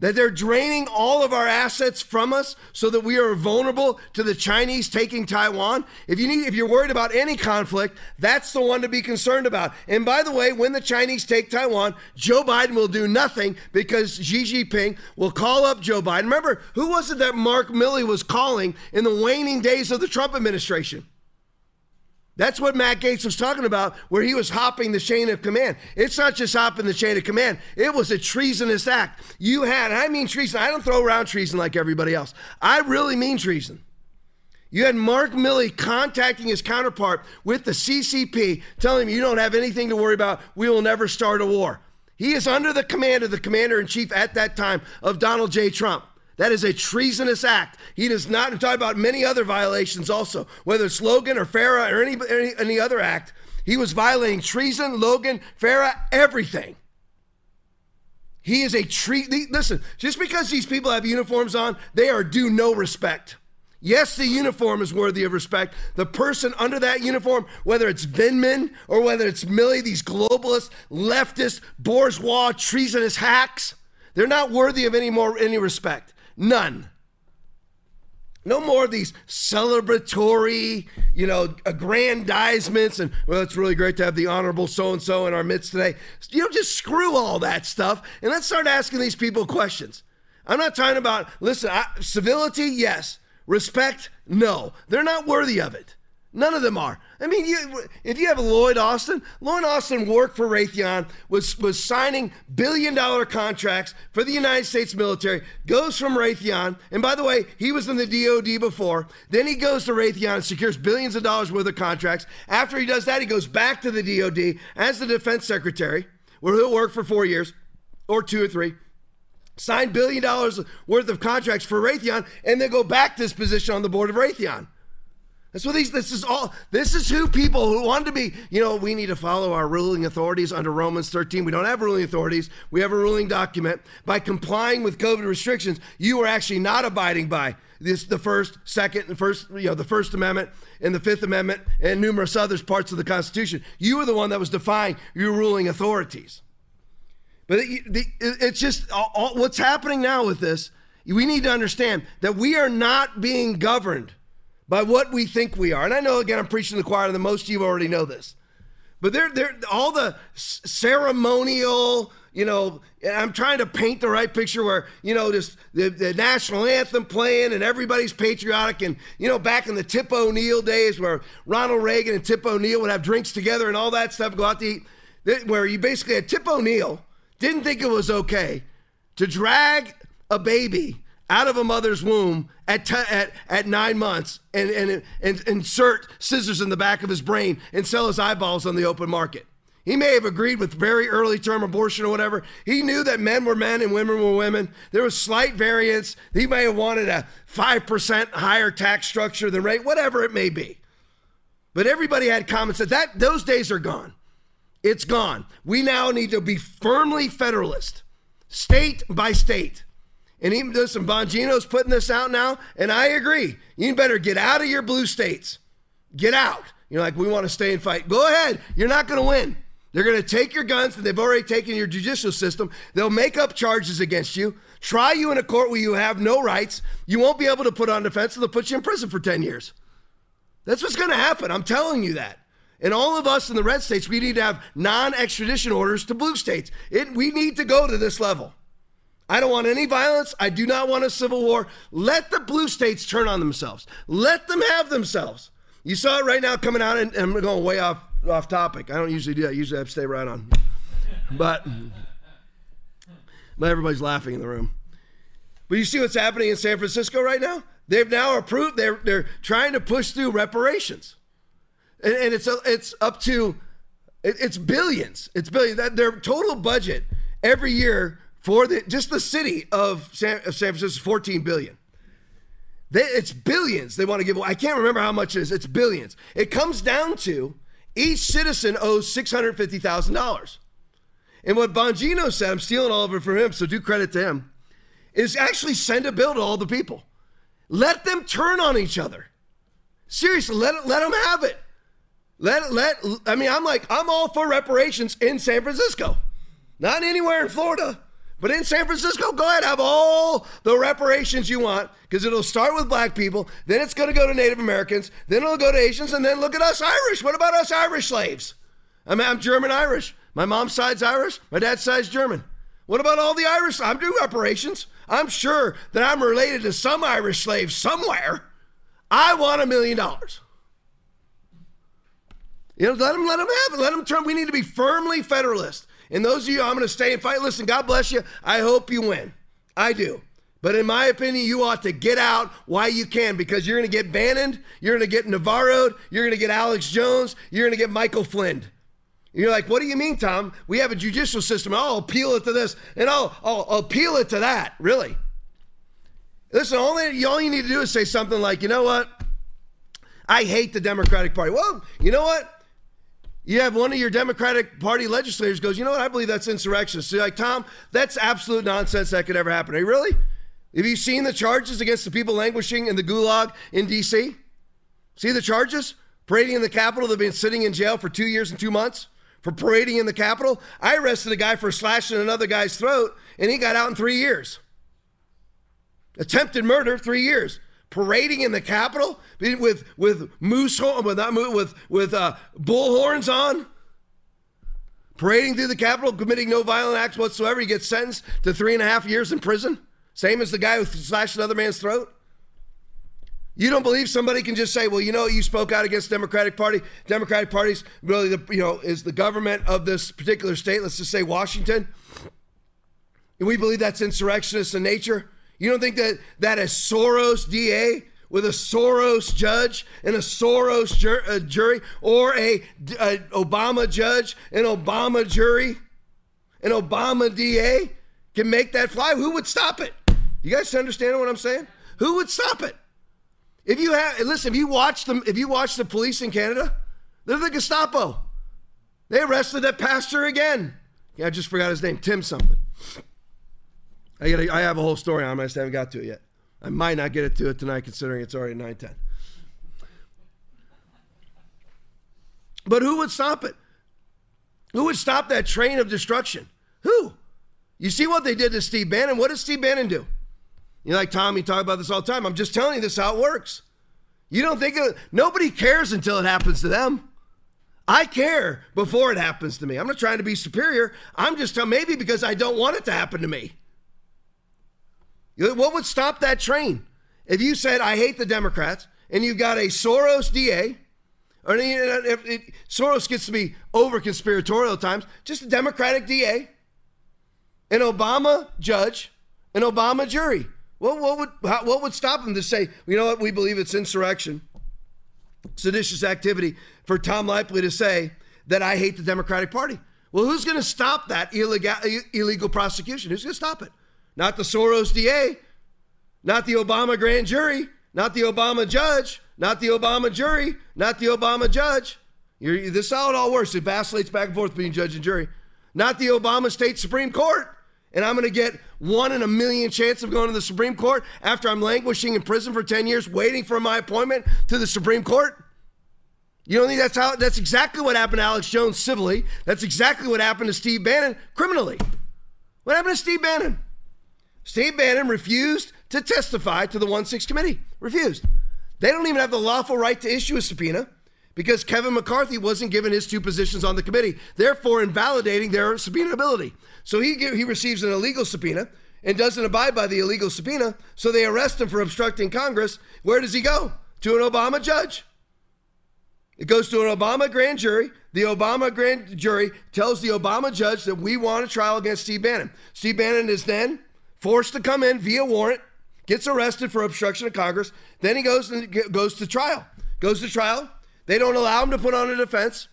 That they're draining all of our assets from us so that we are vulnerable to the Chinese taking Taiwan. If you need if you're worried about any conflict, that's the one to be concerned about. And by the way, when the Chinese take Taiwan, Joe Biden will do nothing because Xi Jinping will call up Joe Biden. Remember, who was it that Mark Milley was calling in the waning days of the Trump administration? That's what Matt Gaetz was talking about, where he was hopping the chain of command. It's not just hopping the chain of command, it was a treasonous act. You had, I mean treason, I don't throw around treason like everybody else. I really mean treason. You had Mark Milley contacting his counterpart with the CCP, telling him, You don't have anything to worry about. We will never start a war. He is under the command of the commander in chief at that time of Donald J. Trump. That is a treasonous act. He does not talk about many other violations also, whether it's Logan or FARA or any, any, any other act. He was violating treason, Logan, FARA, everything. He is a treat. Listen, just because these people have uniforms on, they are due no respect. Yes, the uniform is worthy of respect. The person under that uniform, whether it's Vindman or whether it's Milley, these globalist, leftist, bourgeois, treasonous hacks, they're not worthy of any more any respect. None. No more of these celebratory, you know, aggrandizements and, well, it's really great to have the honorable so and so in our midst today. You know, just screw all that stuff and let's start asking these people questions. I'm not talking about, listen, I, civility, yes. Respect, no. They're not worthy of it. None of them are. I mean, you, if you have Lloyd Austin, Lloyd Austin worked for Raytheon, was, was signing billion dollar contracts for the United States military, goes from Raytheon, and by the way, he was in the DoD before. Then he goes to Raytheon and secures billions of dollars worth of contracts. After he does that, he goes back to the DoD as the defense secretary, where he'll work for four years or two or three sign billion dollars worth of contracts for Raytheon, and then go back to his position on the board of Raytheon. That's what these, this is all, this is who people who want to be, you know, we need to follow our ruling authorities under Romans 13. We don't have ruling authorities. We have a ruling document. By complying with COVID restrictions, you are actually not abiding by this, the first, second, and first, you know, the First Amendment and the Fifth Amendment and numerous other parts of the Constitution. You were the one that was defying your ruling authorities. But it, it's just all, what's happening now with this. We need to understand that we are not being governed by what we think we are. And I know, again, I'm preaching to the choir, and most of you already know this. But they're, they're all the ceremonial, you know, I'm trying to paint the right picture where, you know, just the, the national anthem playing and everybody's patriotic. And, you know, back in the Tip O'Neill days where Ronald Reagan and Tip O'Neill would have drinks together and all that stuff, go out to eat, where you basically had Tip O'Neill didn't think it was okay to drag a baby out of a mother's womb at, at, at nine months and, and, and insert scissors in the back of his brain and sell his eyeballs on the open market. He may have agreed with very early term abortion or whatever. He knew that men were men and women were women. There was slight variance. He may have wanted a 5% higher tax structure than rate, whatever it may be. But everybody had common sense. That those days are gone. It's gone. We now need to be firmly federalist, state by state. And even listen, Bongino's putting this out now, and I agree. You better get out of your blue states. Get out. You're like, we want to stay and fight. Go ahead. You're not going to win. They're going to take your guns and they've already taken your judicial system. They'll make up charges against you, try you in a court where you have no rights. You won't be able to put on defense, and they'll put you in prison for 10 years. That's what's going to happen. I'm telling you that. And all of us in the red states, we need to have non extradition orders to blue states. It, we need to go to this level. I don't want any violence. I do not want a civil war. Let the blue states turn on themselves. Let them have themselves. You saw it right now coming out, and, and I'm going way off off topic. I don't usually do that. I usually I stay right on. But, but everybody's laughing in the room. But you see what's happening in San Francisco right now? They've now approved. They're they're trying to push through reparations, and, and it's a, it's up to it's billions. It's billions. That Their total budget every year for the just the city of San, of San Francisco 14 billion. They, it's billions they want to give away. I can't remember how much it is. It's billions. It comes down to each citizen owes $650,000. And what Bongino said, I'm stealing all of it from him, so do credit to him, is actually send a bill to all the people. Let them turn on each other. Seriously, let, let them have it. Let, let, I mean, I'm like, I'm all for reparations in San Francisco, not anywhere in Florida. But in San Francisco, go ahead, have all the reparations you want, because it'll start with black people, then it's going to go to Native Americans, then it'll go to Asians, and then look at us Irish. What about us Irish slaves? I mean, I'm German Irish. My mom's side's Irish, my dad's side's German. What about all the Irish? I'm doing reparations. I'm sure that I'm related to some Irish slaves somewhere. I want a million dollars. You know, let them let them have it. Let them turn. We need to be firmly federalist. And those of you, I'm going to stay and fight. Listen, God bless you. I hope you win. I do. But in my opinion, you ought to get out while you can because you're going to get Bannon, you're going to get Navarro, you're going to get Alex Jones, you're going to get Michael Flynn. You're like, what do you mean, Tom? We have a judicial system. I'll appeal it to this and I'll, I'll, appeal it to that. Really? Listen, all you need to do is say something like, you know what? I hate the Democratic Party. Well, you know what? You have one of your Democratic Party legislators goes, you know what? I believe that's insurrection. So you're like, Tom, that's absolute nonsense that could ever happen. Are you really? Have you seen the charges against the people languishing in the gulag in D.C.? See the charges? Parading in the Capitol. They've been sitting in jail for two years and two months for parading in the Capitol. I arrested a guy for slashing another guy's throat, and he got out in three years. Attempted murder, three years parading in the Capitol with with moose with not with with uh, bull horns on, parading through the Capitol, committing no violent acts whatsoever. He gets sentenced to three and a half years in prison, same as the guy who slashed another man's throat. You don't believe somebody can just say, "Well, you know, you spoke out against Democratic Party. Democratic Party's really the you know is the government of this particular state. Let's just say Washington." And we believe that's insurrectionist in nature. You don't think that that a Soros DA with a Soros judge and a Soros jur- a jury, or a, a Obama judge, an Obama jury, an Obama DA can make that fly? Who would stop it? You guys understand what I'm saying? Who would stop it? If you have listen, if you watch them, if you watch the police in Canada, they're the Gestapo. They arrested that pastor again. Yeah, I just forgot his name, Tim something. I got I have a whole story on it. I just haven't got to it yet. I might not get it to it tonight, considering it's already nine ten. But who would stop it? Who would stop that train of destruction? Who? You see what they did to Steve Bannon? What does Steve Bannon do? You know, like Tommy talk about this all the time. I'm just telling you this how it works. You don't think of, nobody cares until it happens to them. I care before it happens to me. I'm not trying to be superior. I'm just telling maybe because I don't want it to happen to me. What would stop that train? If you said, I hate the Democrats, and you've got a Soros DA, or if it, Soros gets to be over conspiratorial at times, just a Democratic DA, an Obama judge, an Obama jury. Well, what would what would stop them to say, you know what, we believe it's insurrection, seditious activity for Tom Laipply to say that I hate the Democratic Party? Well, who's going to stop that illegal, illegal prosecution? Who's going to stop it? Not the Soros DA, not the Obama grand jury, not the Obama judge, not the Obama jury, not the Obama judge. You're, this is how it all works. It vacillates back and forth between judge and jury. Not the Obama State Supreme Court. And I'm going to get one in a million chance of going to the Supreme Court after I'm languishing in prison for 10 years waiting for my appointment to the Supreme Court? You don't think that's how that's exactly what happened to Alex Jones civilly. That's exactly what happened to Steve Bannon criminally. What happened to Steve Bannon? Steve Bannon refused to testify to the 1 6 committee. Refused. They don't even have the lawful right to issue a subpoena because Kevin McCarthy wasn't given his two positions on the committee, therefore invalidating their subpoena ability. So he, he receives an illegal subpoena and doesn't abide by the illegal subpoena, so they arrest him for obstructing Congress. Where does he go? To an Obama judge. It goes to an Obama grand jury. The Obama grand jury tells the Obama judge that we want a trial against Steve Bannon. Steve Bannon is then forced to come in via warrant gets arrested for obstruction of Congress. Then he goes and goes to trial. Goes to trial. They don't allow him to put on a defense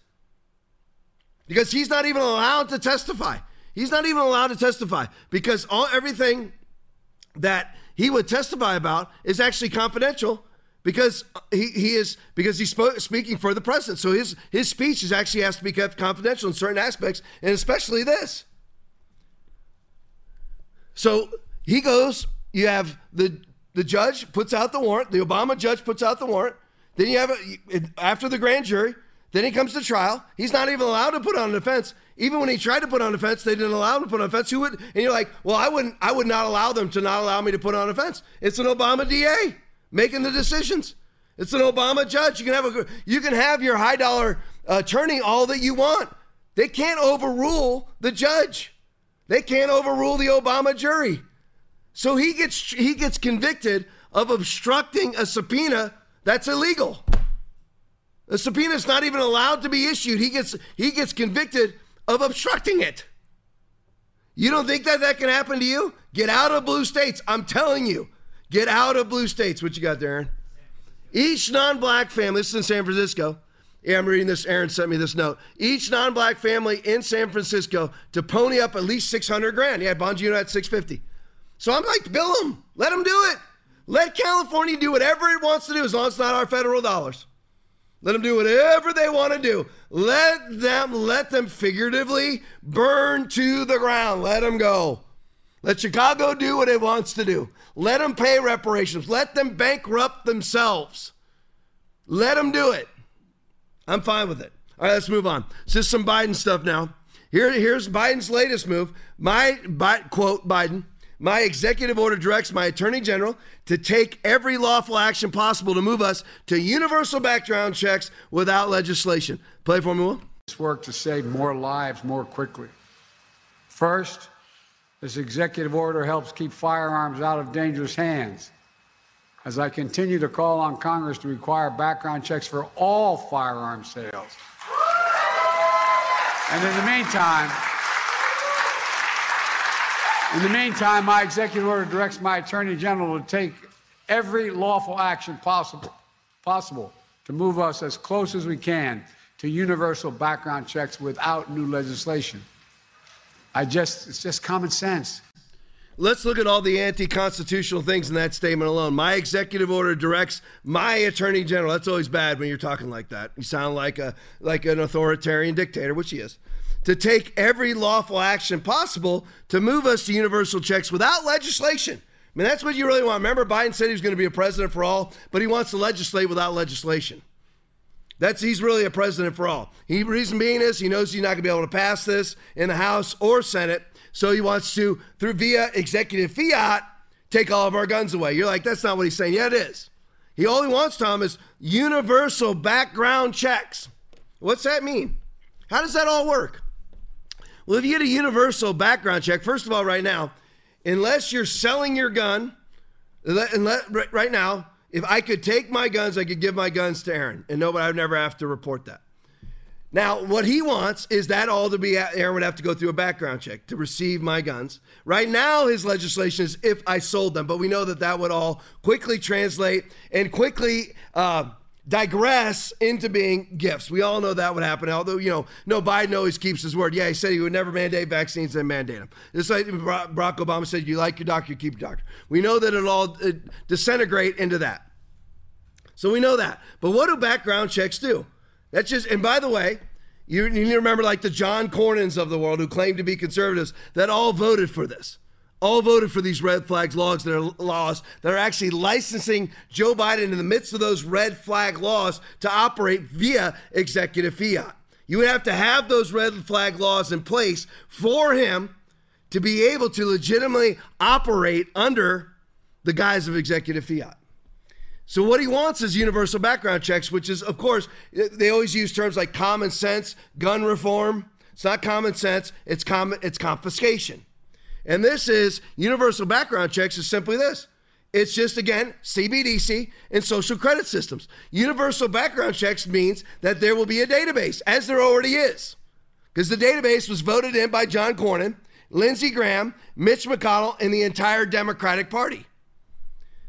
because he's not even allowed to testify. He's not even allowed to testify because all everything that he would testify about is actually confidential because he, he is because he's speaking for the president. So his his speech is actually has to be kept confidential in certain aspects, and especially this. So he goes you have the the judge puts out the warrant. The Obama judge puts out the warrant. Then you have a, after the grand jury. Then he comes to trial. He's not even allowed to put on a defense. Even when he tried to put on a defense, they didn't allow him to put on a defense. Who would? And you're like, well, I wouldn't. I would not allow them to not allow me to put on a defense. It's an Obama DA making the decisions. It's an Obama judge. You can have a you can have your high dollar attorney all that you want. They can't overrule the judge. They can't overrule the Obama jury. So he gets he gets convicted of obstructing a subpoena that's illegal. The subpoena is not even allowed to be issued. He gets he gets convicted of obstructing it. You don't think that that can happen to you? Get out of blue states. I'm telling you. Get out of blue states. What you got there, Aaron? Each non-black family, this is in San Francisco. Yeah, I'm reading this. Aaron sent me this note. Each non-black family in San Francisco to pony up at least 600 grand. Yeah, Bongino at 650. So I'm like, bill them. Let them do it. Let California do whatever it wants to do as long as it's not our federal dollars. Let them do whatever they want to do. Let them, let them figuratively burn to the ground. Let them go. Let Chicago do what it wants to do. Let them pay reparations. Let them bankrupt themselves. Let them do it. I'm fine with it. All right, let's move on. This is some Biden stuff now. Here, here's Biden's latest move. My by, quote Biden my executive order directs my attorney general to take every lawful action possible to move us to universal background checks without legislation. Play for me, Will. This work to save more lives more quickly. First, this executive order helps keep firearms out of dangerous hands. As I continue to call on Congress to require background checks for all firearm sales. And in the meantime, in the meantime, my executive order directs my Attorney General to take every lawful action possible, possible to move us as close as we can to universal background checks without new legislation. I just, it's just common sense. Let's look at all the anti constitutional things in that statement alone. My executive order directs my attorney general. That's always bad when you're talking like that. You sound like, a, like an authoritarian dictator, which he is to take every lawful action possible to move us to universal checks without legislation. I mean, that's what you really want. Remember, Biden said he was going to be a president for all, but he wants to legislate without legislation. That's he's really a president for all. He reason being is he knows he's not going to be able to pass this in the House or Senate, so he wants to through via executive fiat take all of our guns away. You're like, that's not what he's saying. Yeah, it is. He all he wants, Tom, is universal background checks. What's that mean? How does that all work? Well, if you get a universal background check, first of all, right now, unless you're selling your gun, right now, if I could take my guns, I could give my guns to Aaron, and nobody, I'd never have to report that. Now, what he wants is that all to be, Aaron would have to go through a background check to receive my guns. Right now, his legislation is if I sold them, but we know that that would all quickly translate and quickly uh, digress into being gifts. We all know that would happen. Although, you know, no, Biden always keeps his word. Yeah, he said he would never mandate vaccines, then mandate them. Just like Barack Obama said, you like your doctor, you keep your doctor. We know that it'll all disintegrate into that. So we know that. But what do background checks do? That's just, and by the way, you, need to remember like the John Cornyn's of the world who claim to be conservatives that all voted for this. All voted for these red flags laws that are laws that are actually licensing Joe Biden in the midst of those red flag laws to operate via executive fiat. You would have to have those red flag laws in place for him to be able to legitimately operate under the guise of executive fiat. So what he wants is universal background checks, which is, of course, they always use terms like common sense, gun reform. It's not common sense. It's common. It's confiscation. And this is universal background checks is simply this. It's just again CBDC and social credit systems. Universal background checks means that there will be a database, as there already is, because the database was voted in by John Cornyn, Lindsey Graham, Mitch McConnell, and the entire Democratic Party.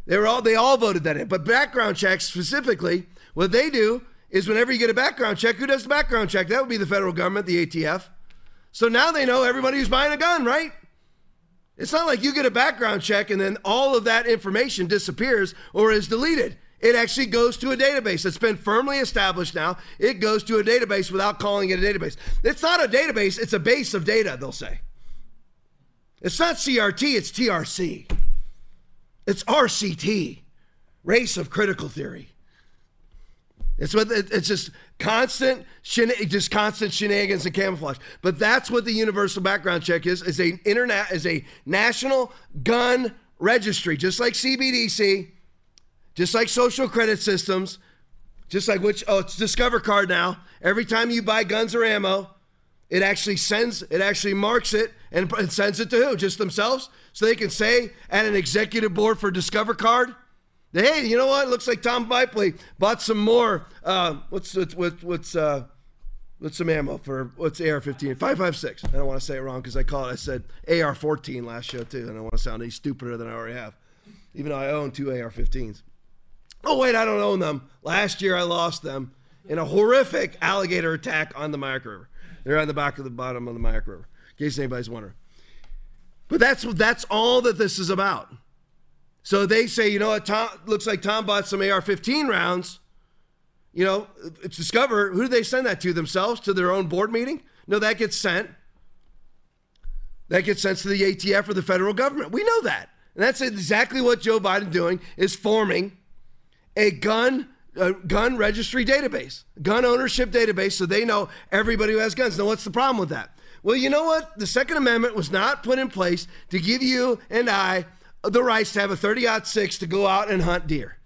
They were all they all voted that in. But background checks specifically, what they do is whenever you get a background check, who does the background check? That would be the federal government, the ATF. So now they know everybody who's buying a gun, right? It's not like you get a background check and then all of that information disappears or is deleted. It actually goes to a database that's been firmly established now. It goes to a database without calling it a database. It's not a database, it's a base of data, they'll say. It's not CRT, it's TRC. It's RCT, race of critical theory. It's what it's just constant, just constant shenanigans and camouflage. But that's what the universal background check is: is a internet is a national gun registry, just like CBDC, just like social credit systems, just like which oh it's Discover Card now. Every time you buy guns or ammo, it actually sends, it actually marks it and, sends it to who? Just themselves, so they can say at an executive board for Discover Card hey, you know what? Looks like Tom Laipply bought some more. Uh, what's what's what's uh, what's some ammo for what's AR-15? 556. I don't want to say it wrong because I call it. I said AR-14 last show too, and I don't want to sound any stupider than I already have, even though I own two AR-15s. Oh wait, I don't own them. Last year I lost them in a horrific alligator attack on the Myakka River. They're on the back of the bottom of the Myakka River, in case anybody's wondering. But that's that's all that this is about. So they say, you know what, Tom, looks like Tom bought some AR 15 rounds. You know, it's Discover. Who do they send that to themselves? To their own board meeting? No, that gets sent. That gets sent to the ATF or the federal government. We know that. And that's exactly what Joe Biden doing is forming a gun gun registry database, gun ownership database, so they know everybody who has guns. Now, what's the problem with that? Well, you know what? The Second Amendment was not put in place to give you and I the rights to have a 30 6 to go out and hunt deer.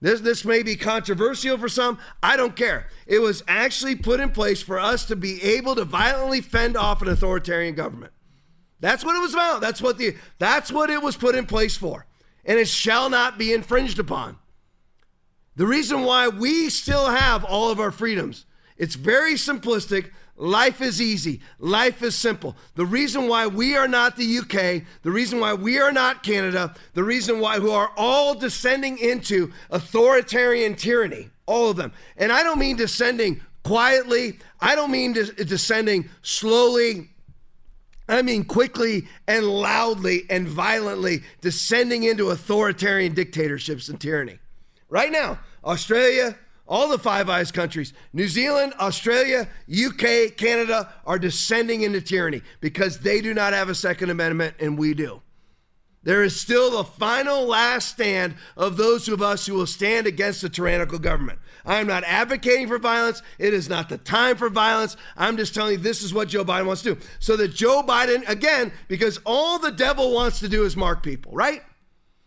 This, this may be controversial for some. I don't care. It was actually put in place for us to be able to violently fend off an authoritarian government. That's what it was about. That's what the that's what it was put in place for. And it shall not be infringed upon. The reason why we still have all of our freedoms, it's very simplistic. Life is easy. Life is simple. The reason why we are not the UK, the reason why we are not Canada, the reason why who are all descending into authoritarian tyranny, all of them. And I don't mean descending quietly, I don't mean descending slowly. I mean quickly and loudly and violently descending into authoritarian dictatorships and tyranny. Right now, Australia, all the Five Eyes countries, New Zealand, Australia, UK, Canada, are descending into tyranny because they do not have a Second Amendment and we do. There is still the final last stand of those of us who will stand against a tyrannical government. I am not advocating for violence. It is not the time for violence. I'm just telling you this is what Joe Biden wants to do. So that Joe Biden, again, because all the devil wants to do is mark people, right?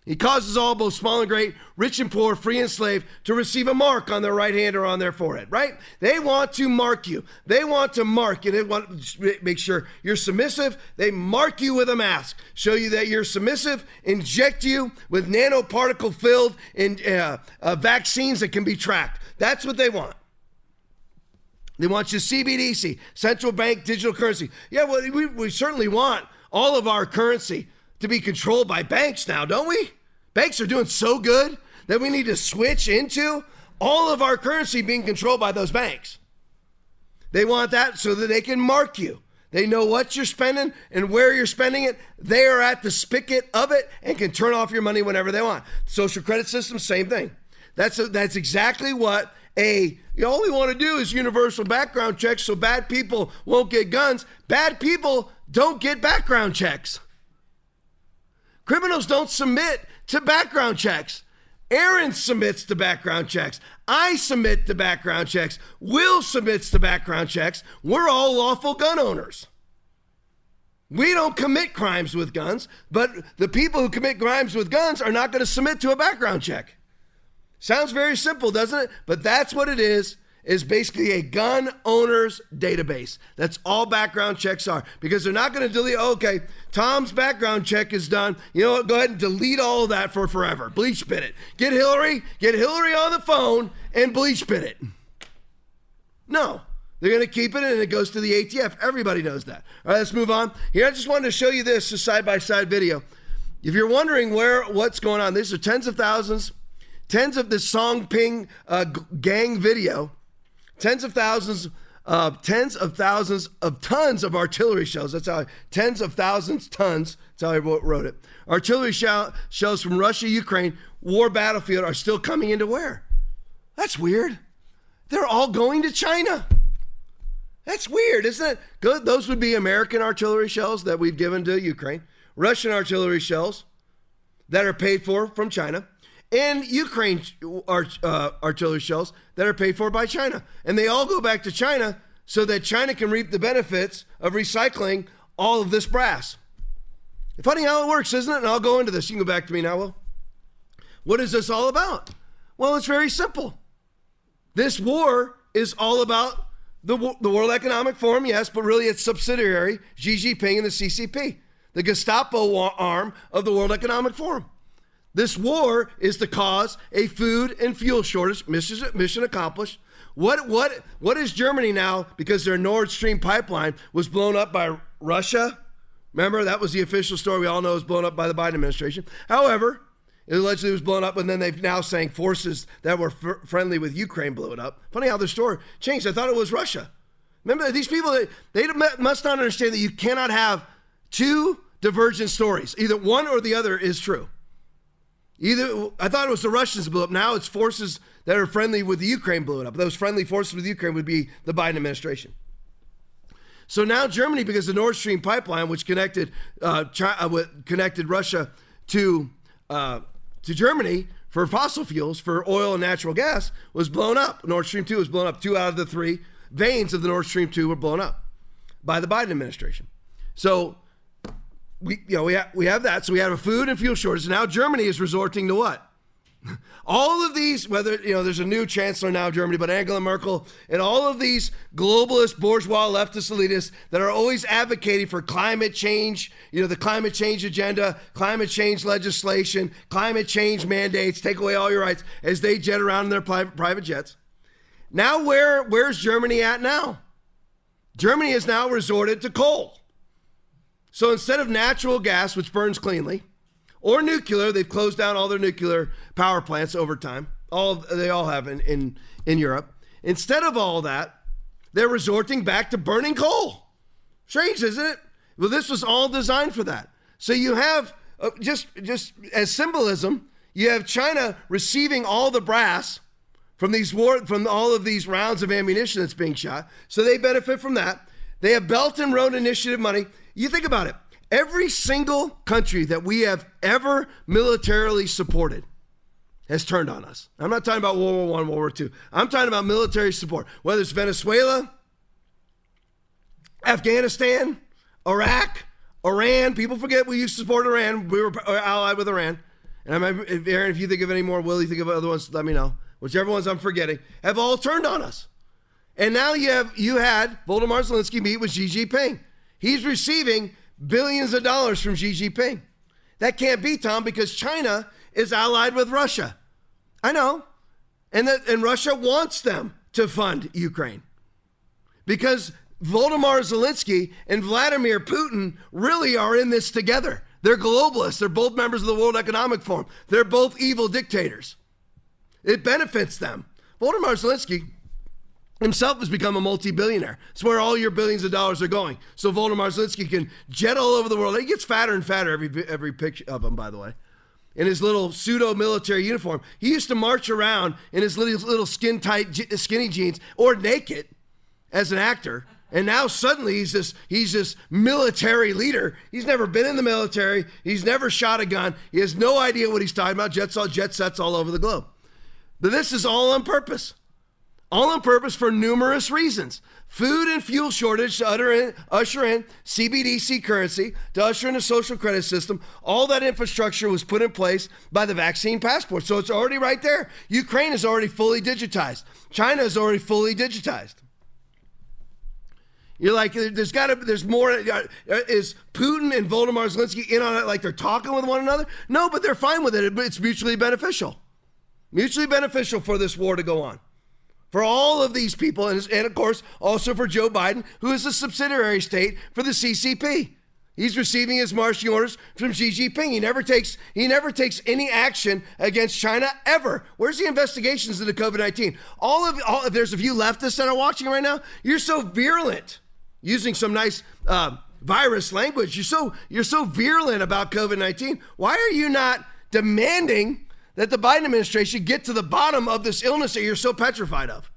He causes all, both small and great, rich and poor, free and slave, to receive a mark on their right hand or on their forehead, right? They want to mark you. They want to mark you. They want to make sure you're submissive. They mark you with a mask, show you that you're submissive, inject you with nanoparticle filled in, uh, uh, vaccines that can be tracked. That's what they want. They want you CBDC, central bank digital currency. Yeah, well, we, we certainly want all of our currency to be controlled by banks now, don't we? Banks are doing so good that we need to switch into all of our currency being controlled by those banks. They want that so that they can mark you. They know what you're spending and where you're spending it. They are at the spigot of it and can turn off your money whenever they want. Social credit system, same thing. That's a, that's exactly what a you all we want to do is universal background checks so bad people won't get guns. Bad people don't get background checks. Criminals don't submit to background checks. Aaron submits to background checks. I submit to background checks. Will submits to background checks. We're all lawful gun owners. We don't commit crimes with guns, but the people who commit crimes with guns are not going to submit to a background check. Sounds very simple, doesn't it? But that's what it is is basically a gun owner's database. That's all background checks are because they're not going to delete. Okay, Tom's background check is done. You know what? Go ahead and delete all of that for forever. BleachBit it. Get Hillary, get Hillary on the phone and BleachBit it. No, they're going to keep it and it goes to the ATF. Everybody knows that. All right, let's move on. Here, I just wanted to show you this, side by side video. If you're wondering where what's going on, these are tens of thousands, tens of this Song Ping uh, gang video tens of thousands, uh, tens of thousands of tons of artillery shells. That's how I, tens of thousands tons. That's how I wrote, it. Artillery shell, shells from Russia, Ukraine, war battlefield are still coming into where? That's weird. They're all going to China. That's weird, isn't it? Good. Those would be American artillery shells that we've given to Ukraine, Russian artillery shells that are paid for from China and Ukraine art, uh, artillery shells that are paid for by China. And they all go back to China so that China can reap the benefits of recycling all of this brass. Funny how it works, isn't it? And I'll go into this. You can go back to me now, Will. What is this all about? Well, it's very simple. This war is all about the, the World Economic Forum, yes, but really it's subsidiary, Xi Jinping and the CCP, the Gestapo arm of the World Economic Forum. This war is to cause a food and fuel shortage. Mission, mission accomplished. What what what is Germany now? Because their Nord Stream pipeline was blown up by Russia. Remember that was the official story. We all know was blown up by the Biden administration. However, it allegedly was blown up, and then they've now saying forces that were f- friendly with Ukraine blew it up. Funny how the story changed. I thought it was Russia. Remember these people? They, they must not understand that you cannot have two divergent stories. Either one or the other is true. Either I thought it was the Russians blew up. Now it's forces that are friendly with the Ukraine blew it up. Those friendly forces with Ukraine would be the Biden administration. So now Germany, because the Nord Stream pipeline, which connected uh, China, uh, connected Russia to uh, to Germany for fossil fuels, for oil and natural gas, was blown up. Nord Stream two was blown up. Two out of the three veins of the Nord Stream two were blown up by the Biden administration. So we you know we have, we have that. So we have a food and fuel shortage. Now Germany is resorting to what? All of these, whether you know, there's a new chancellor now Germany, but Angela Merkel and all of these globalist, bourgeois, leftist elitists that are always advocating for climate change, you know, the climate change agenda, climate change legislation, climate change mandates, take away all your rights as they jet around in their private, private jets. Now, where where's Germany at now? Germany has now resorted to coal. So instead of natural gas, which burns cleanly, or nuclear, they've closed down all their nuclear power plants over time. All they all have in, in, in Europe. Instead of all that, they're resorting back to burning coal. Strange, isn't it? Well, this was all designed for that. So you have uh, just just as symbolism, you have China receiving all the brass from these war from all of these rounds of ammunition that's being shot. So they benefit from that. They have Belt and Road Initiative money. You think about it. Every single country that we have ever militarily supported has turned on us. I'm not talking about World War One, World War Two. I'm talking about military support, whether it's Venezuela, Afghanistan, Iraq, Iran. People forget we used to support Iran. We were uh, allied with Iran. and I if, Aaron, if you think of any more, Will you think of other ones? Let me know. Whichever ones I'm forgetting have all turned on us. And now you have you had Volodymyr Zelensky meet with Xi Jinping. He's receiving billions of dollars from Xi Jinping. That can't be, Tom, because China is allied with Russia. I know. And that and Russia wants them to fund Ukraine. Because Volodymyr Zelensky and Vladimir Putin really are in this together. They're globalists. They're both members of the World Economic Forum. They're both evil dictators. It benefits them. Volodymyr Zelensky himself has become a multi-billionaire. It's where all your billions of dollars are going. So Volodymyr Zelensky can jet all over the world. He gets fatter and fatter every every picture of him, by the way. In his little pseudo-military uniform, he used to march around in his little, little skin-tight, skinny jeans or naked as an actor. And now suddenly he's this he's this military leader. He's never been in the military. He's never shot a gun. He has no idea what he's talking about. Jets all jet sets all over the globe. But this is all on purpose. All on purpose for numerous reasons. Food and fuel shortage to usher in, usher in CBDC currency, to usher in a social credit system. All that infrastructure was put in place by the vaccine passport. So it's already right there. Ukraine is already fully digitized. China is already fully digitized. You're like, there's got to, there's more. Uh, is Putin and Volodymyr Zelensky in on it like they're talking with one another? No, but they're fine with it. It's mutually beneficial. Mutually beneficial for this war to go on. For all of these people, and, and of course, also for Joe Biden, who is a subsidiary state for the CCP. He's receiving his marching orders from Xi Jinping. He never takes he never takes any action against China ever. Where's the investigations into COVID nineteen? All of all, if there's a few leftists that are watching right now, you're so virulent using some nice uh, virus language. You're so you're so virulent about COVID nineteen. Why are you not demanding that the Biden administration get to the bottom of this illness that you're so petrified of?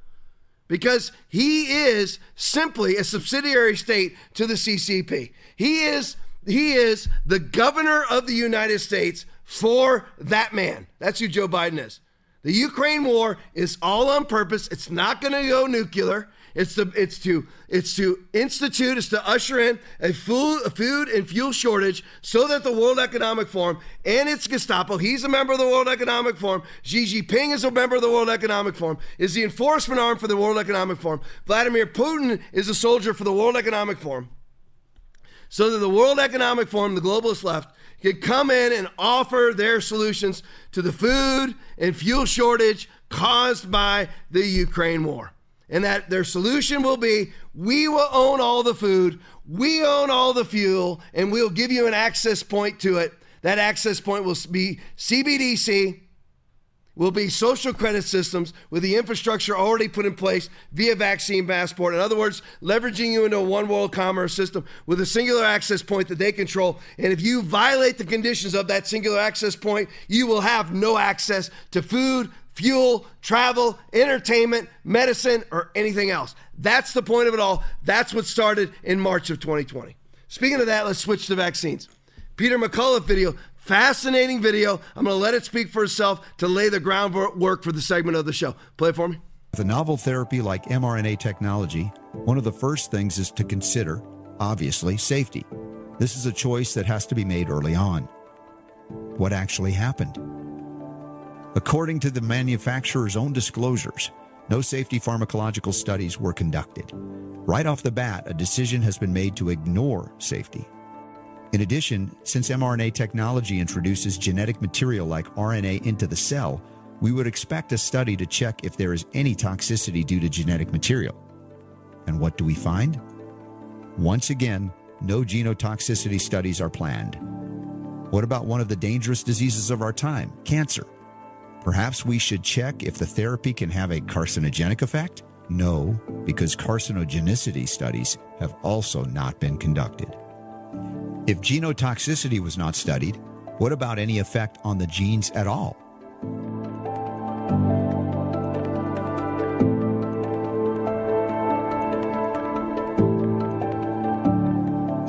Because he is simply a subsidiary state to the CCP. He is he is the governor of the United States for that man. That's who Joe Biden is. The Ukraine war is all on purpose. It's not going to go nuclear. It's to it's to it's to institute, it's to usher in a food, a food and fuel shortage so that the World Economic Forum and its Gestapo, he's a member of the World Economic Forum, Xi Jinping is a member of the World Economic Forum, is the enforcement arm for the World Economic Forum. Vladimir Putin is a soldier for the World Economic Forum. So that the World Economic Forum, the globalist left, can come in and offer their solutions to the food and fuel shortage caused by the Ukraine war and that their solution will be we will own all the food, we own all the fuel, and we'll give you an access point to it. That access point will be CBDC, will be social credit systems with the infrastructure already put in place via vaccine passport. In other words, leveraging you into a one world commerce system with a singular access point that they control. And if you violate the conditions of that singular access point, you will have no access to food, fuel, travel, entertainment, medicine, or anything else. That's the point of it all. That's what started in March of 2020. Speaking of that, let's switch to vaccines. Peter McCullough video, fascinating video. I'm going to let it speak for itself to lay the groundwork for the segment of the show. Play it for me. With a novel therapy like mRNA technology, one of the first things is to consider, obviously, safety. This is a choice that has to be made early on. What actually happened? According to the manufacturer's own disclosures, no safety pharmacological studies were conducted. Right off the bat, a decision has been made to ignore safety. In addition, since mRNA technology introduces genetic material like RNA into the cell, we would expect a study to check if there is any toxicity due to genetic material. And what do we find? Once again, no genotoxicity studies are planned. What about one of the dangerous diseases of our time, cancer? Perhaps we should check if the therapy can have a carcinogenic effect? No, because carcinogenicity studies have also not been conducted. If genotoxicity was not studied, what about any effect on the genes at all?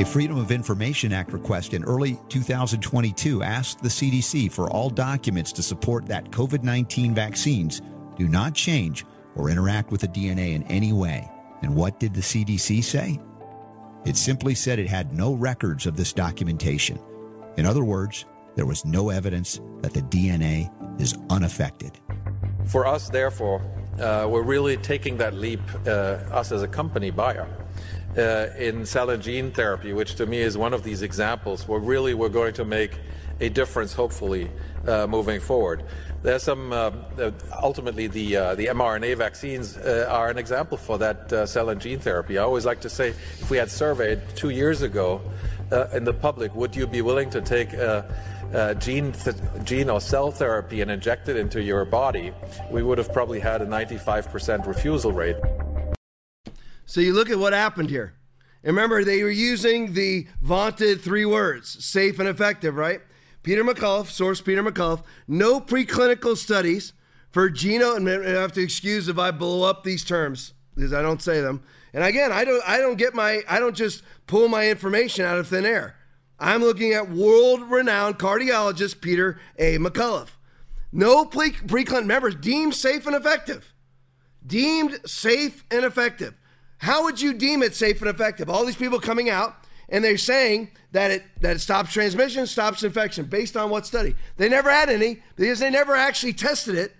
A Freedom of Information Act request in early 2022 asked the CDC for all documents to support that COVID 19 vaccines do not change or interact with the DNA in any way. And what did the CDC say? It simply said it had no records of this documentation. In other words, there was no evidence that the DNA is unaffected. For us, therefore, uh, we're really taking that leap, uh, us as a company Bayer, uh, in cell and gene therapy, which to me is one of these examples where really we're going to make a difference, hopefully, uh, moving forward. There's some, uh, ultimately, the, uh, the mRNA vaccines are an example for that cell and gene therapy. I always like to say if we had surveyed two years ago in the public, would you be willing to take uh, gene, th- gene or cell therapy and inject it into your body, we would have probably had a 95% refusal rate. So you look at what happened here. And remember, they were using the vaunted three words safe and effective, right? Peter McCullough, source Peter McCullough, no preclinical studies for geno, and I have to excuse if I blow up these terms because I don't say them. And again, I don't, I don't get my, I don't just pull my information out of thin air. I'm looking at world renowned cardiologist Peter A. McCullough. No pre clinical members deemed safe and effective. Deemed safe and effective. How would you deem it safe and effective? All these people coming out and they're saying that it that it stops transmission, stops infection, based on what study? They never had any because they never actually tested it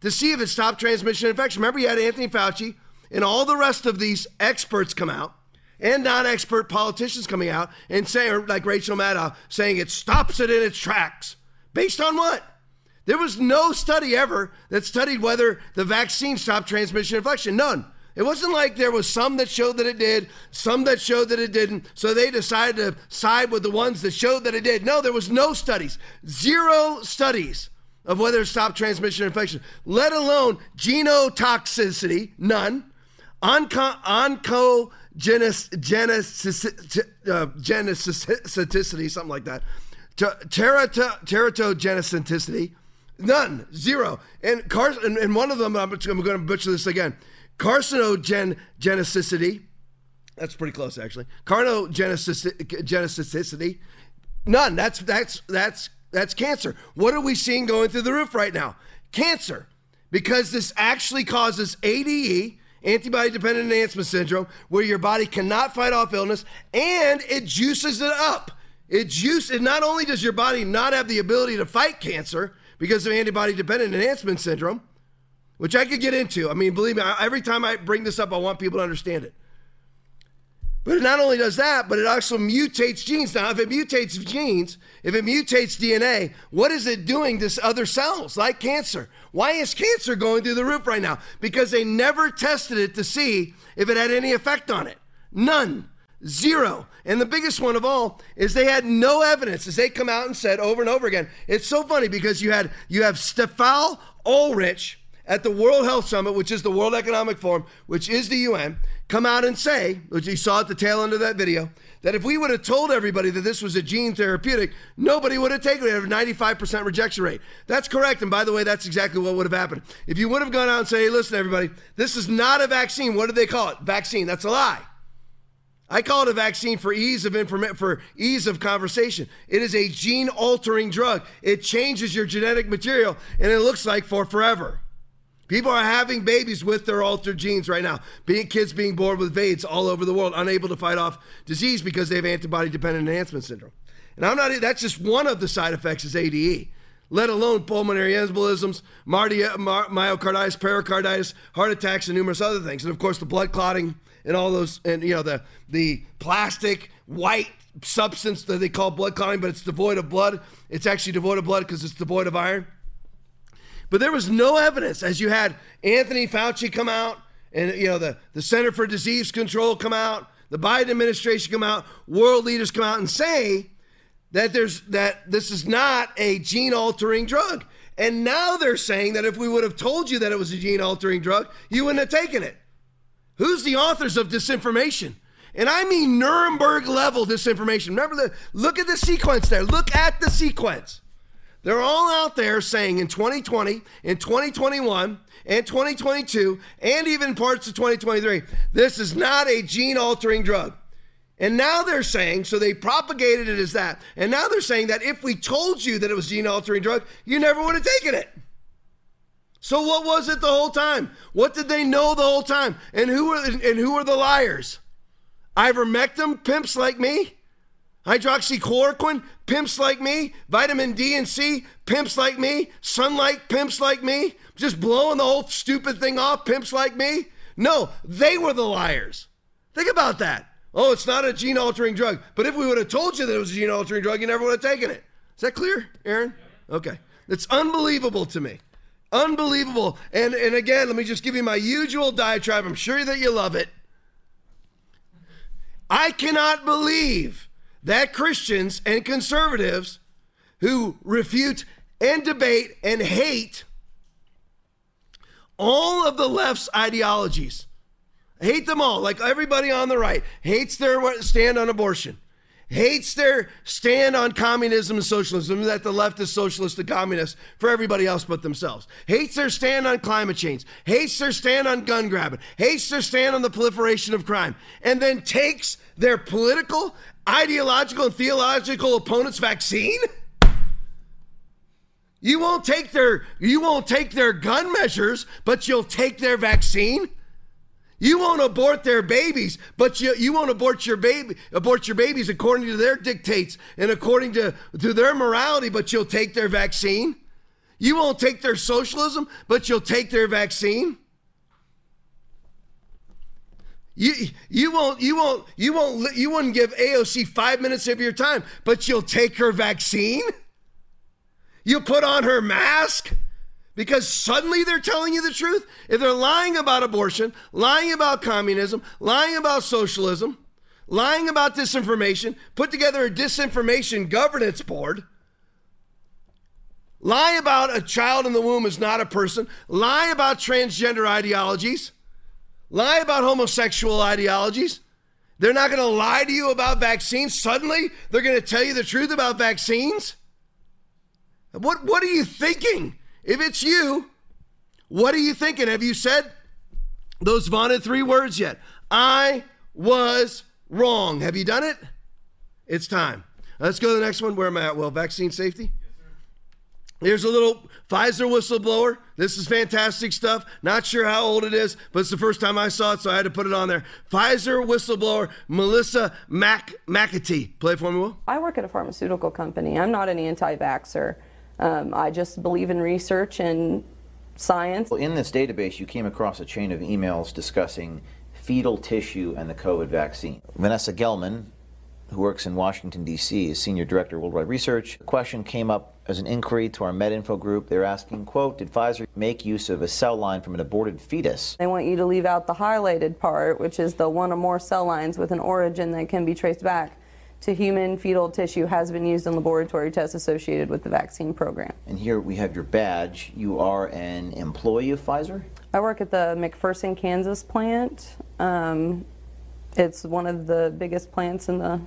to see if it stopped transmission infection. Remember, you had Anthony Fauci and all the rest of these experts come out and non-expert politicians coming out and saying, like Rachel Maddow, saying it stops it in its tracks. Based on what? There was no study ever that studied whether the vaccine stopped transmission infection. None. It wasn't like there was some that showed that it did, some that showed that it didn't. So they decided to side with the ones that showed that it did. No, there was no studies. Zero studies of whether it stopped transmission or infection, let alone genotoxicity, none. Onco, onco genes, genesis, uh, something like that. Terato, teratogenicity, none, zero. And, car, and, one of them, I'm going to butcher this again. Carcinogenicity, that's pretty close actually. Carcinogenicity, none. That's that's that's that's cancer. What are we seeing going through the roof right now? Cancer, because this actually causes ADE, antibody dependent enhancement syndrome, where your body cannot fight off illness and it juices it up. It juice and not only does your body not have the ability to fight cancer because of antibody dependent enhancement syndrome, which I could get into. I mean, believe me, every time I bring this up, I want people to understand it. But it not only does that, but it also mutates genes. Now, if it mutates genes, if it mutates DNA, what is it doing to other cells like cancer? Why is cancer going through the roof right now? Because they never tested it to see if it had any effect on it. None. Zero. And the biggest one of all is they had no evidence as they come out and said over and over again. It's so funny because you had you have Stefan Oelrich at the World Health Summit, which is the World Economic Forum, which is the UN, come out and say, which you saw at the tail end of that video, that if we would have told everybody that this was a gene therapeutic, nobody would have taken it at a 95% rejection rate. That's correct. And by the way, that's exactly what would have happened. If you would have gone out and said, hey, listen, everybody, this is not a vaccine. What do they call it? Vaccine. That's a lie. I call it a vaccine for ease of for ease of conversation. It is a gene altering drug. It changes your genetic material and it looks like for forever. People are having babies with their altered genes right now. Being kids being born with VAIDS all over the world, unable to fight off disease because they have antibody dependent enhancement syndrome. And I'm not that's just one of the side effects is ADE, let alone pulmonary embolisms, myocarditis, pericarditis, heart attacks, and numerous other things. And of course, the blood clotting and all those, and you know, the the plastic white substance that they call blood clotting, but it's devoid of blood. It's actually devoid of blood because it's devoid of iron. But there was no evidence as you had Anthony Fauci come out and you know the, the Center for Disease Control come out, the Biden administration come out, world leaders come out and say that there's that this is not a gene altering drug. And now they're saying that if we would have told you that it was a gene altering drug, you wouldn't have taken it. Who's the authors of disinformation? And I mean Nuremberg level disinformation. Remember the look at the sequence there. Look at the sequence. They're all out there saying in 2020, in 2021, and 2022, and even parts of 2023, this is not a gene altering drug. And now they're saying, so they propagated it as that. And now they're saying that if we told you that it was gene altering drug, you never would have taken it. So what was it the whole time? What did they know the whole time? And who are and who are the liars? Ivermectin pimps like me? Hydroxychloroquine, pimps like me. Vitamin D and C, pimps like me. Sunlight, pimps like me. Just blowing the whole stupid thing off, pimps like me. No, they were the liars. Think about that. Oh, it's not a gene altering drug. But if we would have told you that it was a gene altering drug, you never would have taken it. Is that clear, Aaron? Okay. It's unbelievable to me. Unbelievable. And and again, let me just give you my usual diatribe. I'm sure that you love it. I cannot believe that Christians and conservatives who refute and debate and hate all of the left's ideologies. hate them all, like everybody on the right hates their stand on abortion, hates their stand on communism and socialism, that the left is socialist and communist for everybody else but themselves, hates their stand on climate change, hates their stand on gun grabbing, hates their stand on the proliferation of crime, and then takes their political, ideological, and theological opponent's vaccine? You won't take their you won't take their gun measures, but you'll take their vaccine. You won't abort their babies, but you, you won't abort your baby abort your babies according to their dictates and according to, to their morality, but you'll take their vaccine. You won't take their socialism, but you'll take their vaccine. You, you won't you won't you won't you wouldn't give AOC five minutes of your time, but you'll take her vaccine. You'll put on her mask because suddenly they're telling you the truth. If they're lying about abortion, lying about communism, lying about socialism, lying about disinformation, put together a disinformation governance board, lie about a child in the womb is not a person, lie about transgender ideologies, lie about homosexual ideologies. They're not going to lie to you about vaccines. Suddenly, they're going to tell you the truth about vaccines. What what are you thinking? If it's you, what are you thinking? Have you said those vaunted three words yet? I was wrong. Have you done it? It's time. Let's go to the next one. Where am I at? Well, vaccine safety. Yes, sir. Here's a little Pfizer whistleblower. This is fantastic stuff. Not sure how old it is, but it's the first time I saw it, so I had to put it on there. Pfizer whistleblower Melissa Mac McAtee. Play for me, Will. I work at a pharmaceutical company. I'm not an anti-vaxxer. Um, I just believe in research and science. Well, in this database, you came across a chain of emails discussing fetal tissue and the COVID vaccine. Vanessa Gelman, who works in Washington, D.C., is Senior Director of Worldwide Research. The question came up as an inquiry to our MedInfo group. They're asking, quote, did Pfizer make use of a cell line from an aborted fetus? They want you to leave out the highlighted part, which is the one or more cell lines with an origin that can be traced back to human fetal tissue has been used in laboratory tests associated with the vaccine program. And here we have your badge. You are an employee of Pfizer? I work at the McPherson, Kansas plant. Um, it's one of the biggest plants in the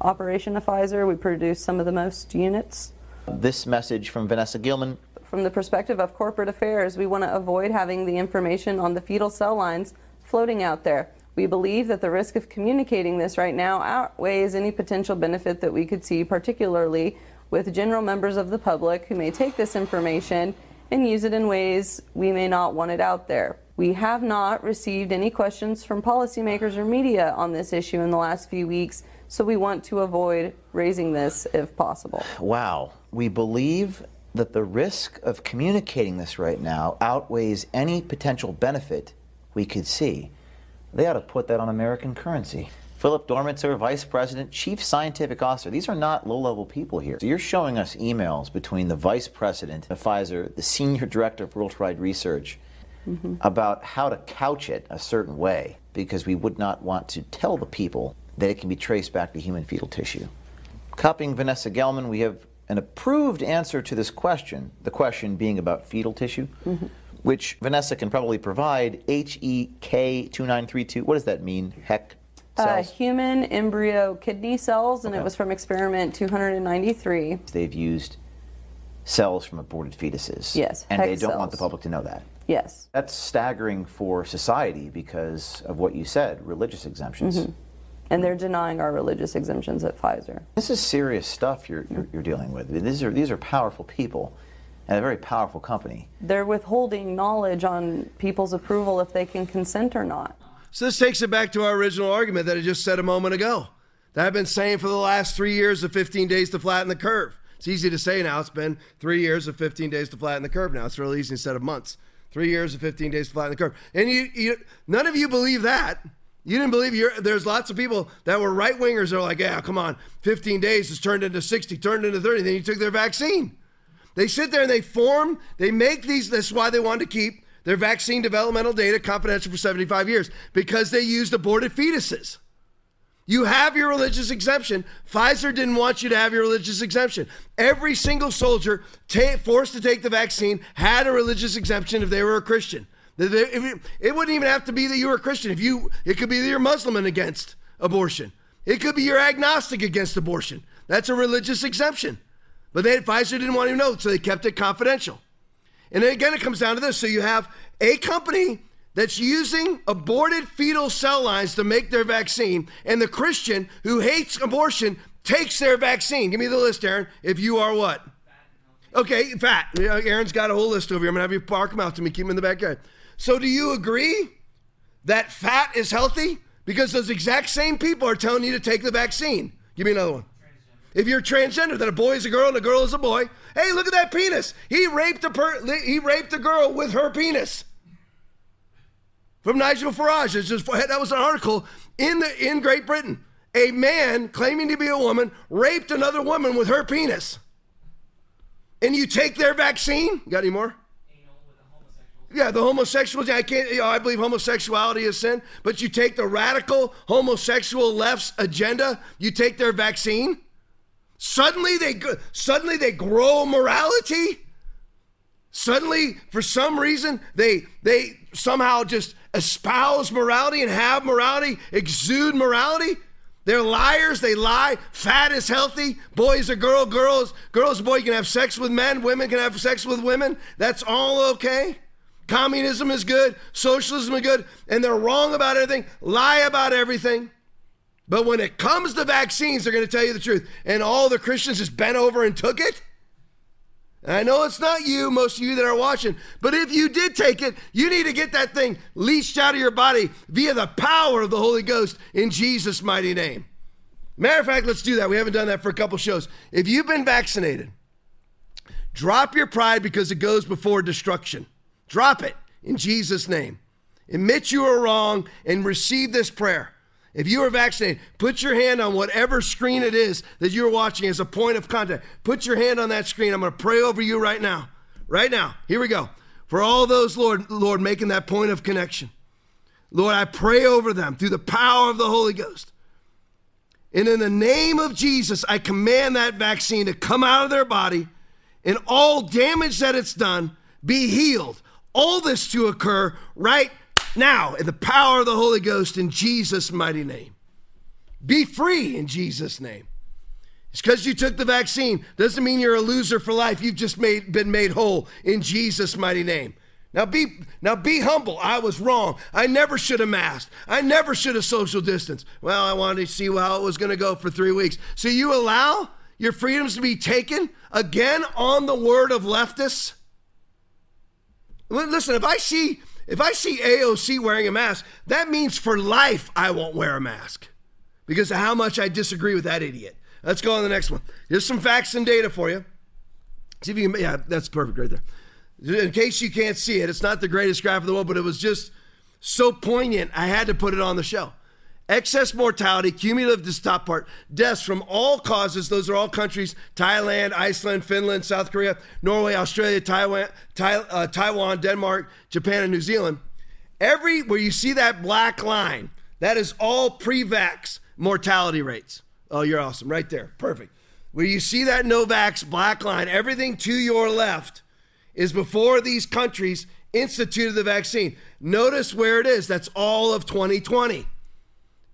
operation of Pfizer. We produce some of the most units. This message from Vanessa Gelman. From the perspective of corporate affairs, we want to avoid having the information on the fetal cell lines floating out there. We believe that the risk of communicating this right now outweighs any potential benefit that we could see, particularly with general members of the public who may take this information and use it in ways we may not want it out there. We have not received any questions from policymakers or media on this issue in the last few weeks, so we want to avoid raising this if possible. Wow. We believe that the risk of communicating this right now outweighs any potential benefit we could see. They ought to put that on American currency. Philip Dormitzer, Vice President, Chief Scientific Officer. These are not low level people here. So you're showing us emails between the Vice President of Pfizer, the Senior Director of Worldwide Research, mm-hmm. about how to couch it a certain way because we would not want to tell the people that it can be traced back to human fetal tissue. Copying Vanessa Gelman, we have an approved answer to this question, the question being about fetal tissue. Mm-hmm which Vanessa can probably provide, HEK2932. What does that mean? HEK uh, human embryo kidney cells, and okay. it was from experiment 293. They've used cells from aborted fetuses. Yes. And they don't cells. want the public to know that. Yes. That's staggering for society because of what you said religious exemptions. Mm-hmm. And they're denying our religious exemptions at Pfizer. This is serious stuff you're, you're, you're dealing with. These are, these are powerful people and a very powerful company. They're withholding knowledge on people's approval if they can consent or not. So this takes it back to our original argument that I just said a moment ago. that I've been saying for the last three years of 15 days to flatten the curve. It's easy to say now. It's been three years of 15 days to flatten the curve now. It's really easy instead of months. Three years of 15 days to flatten the curve. And you, you none of you believe that. You didn't believe you're, there's lots of people that were right wingers that are like, yeah, come on, 15 days has turned into 60, turned into 30. Then you took their vaccine. They sit there and they form, they make these, that's why they wanted to keep their vaccine developmental data confidential for 75 years because they used aborted fetuses. You have your religious exemption. Pfizer didn't want you to have your religious exemption. Every single soldier forced to take the vaccine had a religious exemption if they were a Christian. It wouldn't even have to be that you were a Christian. If you, it could be that you're Muslim and against abortion. It could be you're agnostic against abortion. That's a religious exemption. But they, Pfizer didn't want to know, so they kept it confidential. And then again, it comes down to this. So you have a company that's using aborted fetal cell lines to make their vaccine, and the Christian who hates abortion takes their vaccine. Give me the list, Aaron. If you are what? Okay, fat. Aaron's got a whole list over here. I'm gonna have you park them out to me. Keep them in the backyard. So, do you agree that fat is healthy? Because those exact same people are telling you to take the vaccine. Give me another one. If you're transgender, that a boy is a girl and a girl is a boy. Hey, look at that penis. He raped a per- he raped a girl with her penis. From Nigel Farage, it's just that was an article in the in Great Britain. A man claiming to be a woman raped another woman with her penis. And you take their vaccine? got any more? Yeah, the homosexuals. I can't. You know, I believe homosexuality is sin. But you take the radical homosexual left's agenda. You take their vaccine. Suddenly they suddenly they grow morality. Suddenly, for some reason, they they somehow just espouse morality and have morality, exude morality. They're liars. They lie. Fat is healthy. Boys are girl. Girls, girls, boy can have sex with men. Women can have sex with women. That's all okay. Communism is good. Socialism is good. And they're wrong about everything. Lie about everything. But when it comes to vaccines, they're going to tell you the truth. And all the Christians just bent over and took it. I know it's not you, most of you that are watching, but if you did take it, you need to get that thing leached out of your body via the power of the Holy Ghost in Jesus' mighty name. Matter of fact, let's do that. We haven't done that for a couple shows. If you've been vaccinated, drop your pride because it goes before destruction. Drop it in Jesus' name. Admit you are wrong and receive this prayer. If you are vaccinated, put your hand on whatever screen it is that you're watching as a point of contact. Put your hand on that screen. I'm going to pray over you right now. Right now. Here we go. For all those, Lord, Lord, making that point of connection. Lord, I pray over them through the power of the Holy Ghost. And in the name of Jesus, I command that vaccine to come out of their body and all damage that it's done be healed. All this to occur right now, in the power of the Holy Ghost, in Jesus' mighty name. Be free in Jesus' name. It's because you took the vaccine doesn't mean you're a loser for life. You've just made, been made whole in Jesus' mighty name. Now be now be humble. I was wrong. I never should have masked. I never should have social distance. Well, I wanted to see how it was going to go for three weeks. So you allow your freedoms to be taken again on the word of leftists. Listen, if I see if I see AOC wearing a mask, that means for life I won't wear a mask because of how much I disagree with that idiot. Let's go on the next one. Here's some facts and data for you. See if you can, yeah, that's perfect right there. In case you can't see it, it's not the greatest graph in the world, but it was just so poignant, I had to put it on the show. Excess mortality, cumulative, this top part, deaths from all causes. Those are all countries Thailand, Iceland, Finland, South Korea, Norway, Australia, Taiwan, uh, Taiwan, Denmark, Japan, and New Zealand. Every where you see that black line, that is all pre vax mortality rates. Oh, you're awesome. Right there. Perfect. Where you see that Novax black line, everything to your left is before these countries instituted the vaccine. Notice where it is. That's all of 2020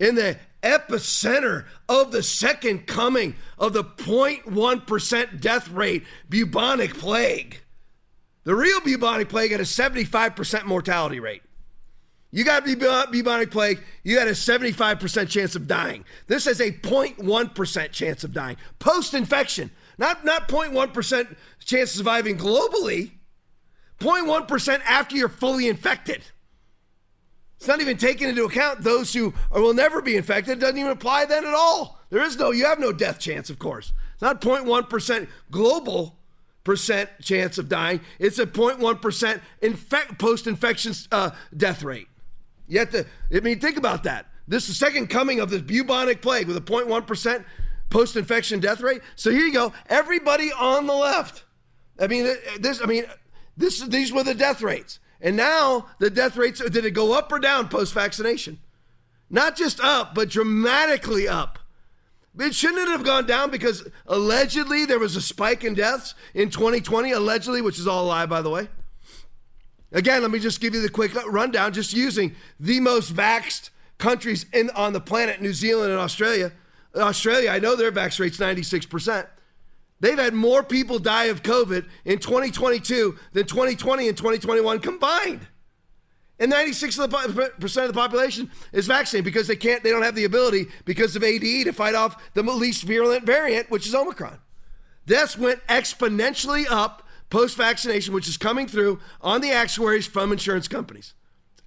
in the epicenter of the second coming of the 0.1% death rate bubonic plague. The real bubonic plague had a 75% mortality rate. You got bubonic plague, you got a 75% chance of dying. This has a 0.1% chance of dying post infection. Not, not 0.1% chance of surviving globally, 0.1% after you're fully infected. It's not even taking into account those who are, will never be infected. It doesn't even apply then at all. There is no, you have no death chance, of course. It's not 0.1% global percent chance of dying. It's a 0.1% infect, post-infection uh, death rate. You have to, I mean, think about that. This is the second coming of this bubonic plague with a 0.1% post-infection death rate. So here you go. Everybody on the left. I mean, this. I mean, this. These were the death rates, and now the death rates. Did it go up or down post-vaccination? Not just up, but dramatically up. It shouldn't it have gone down because allegedly there was a spike in deaths in 2020, allegedly, which is all a lie, by the way. Again, let me just give you the quick rundown, just using the most vaxxed countries in, on the planet, New Zealand and Australia. Australia, I know their vax rate's 96%. They've had more people die of COVID in 2022 than 2020 and 2021 combined. And 96% of the population is vaccinated because they can't, they don't have the ability because of ADE to fight off the least virulent variant, which is Omicron. Deaths went exponentially up post vaccination, which is coming through on the actuaries from insurance companies.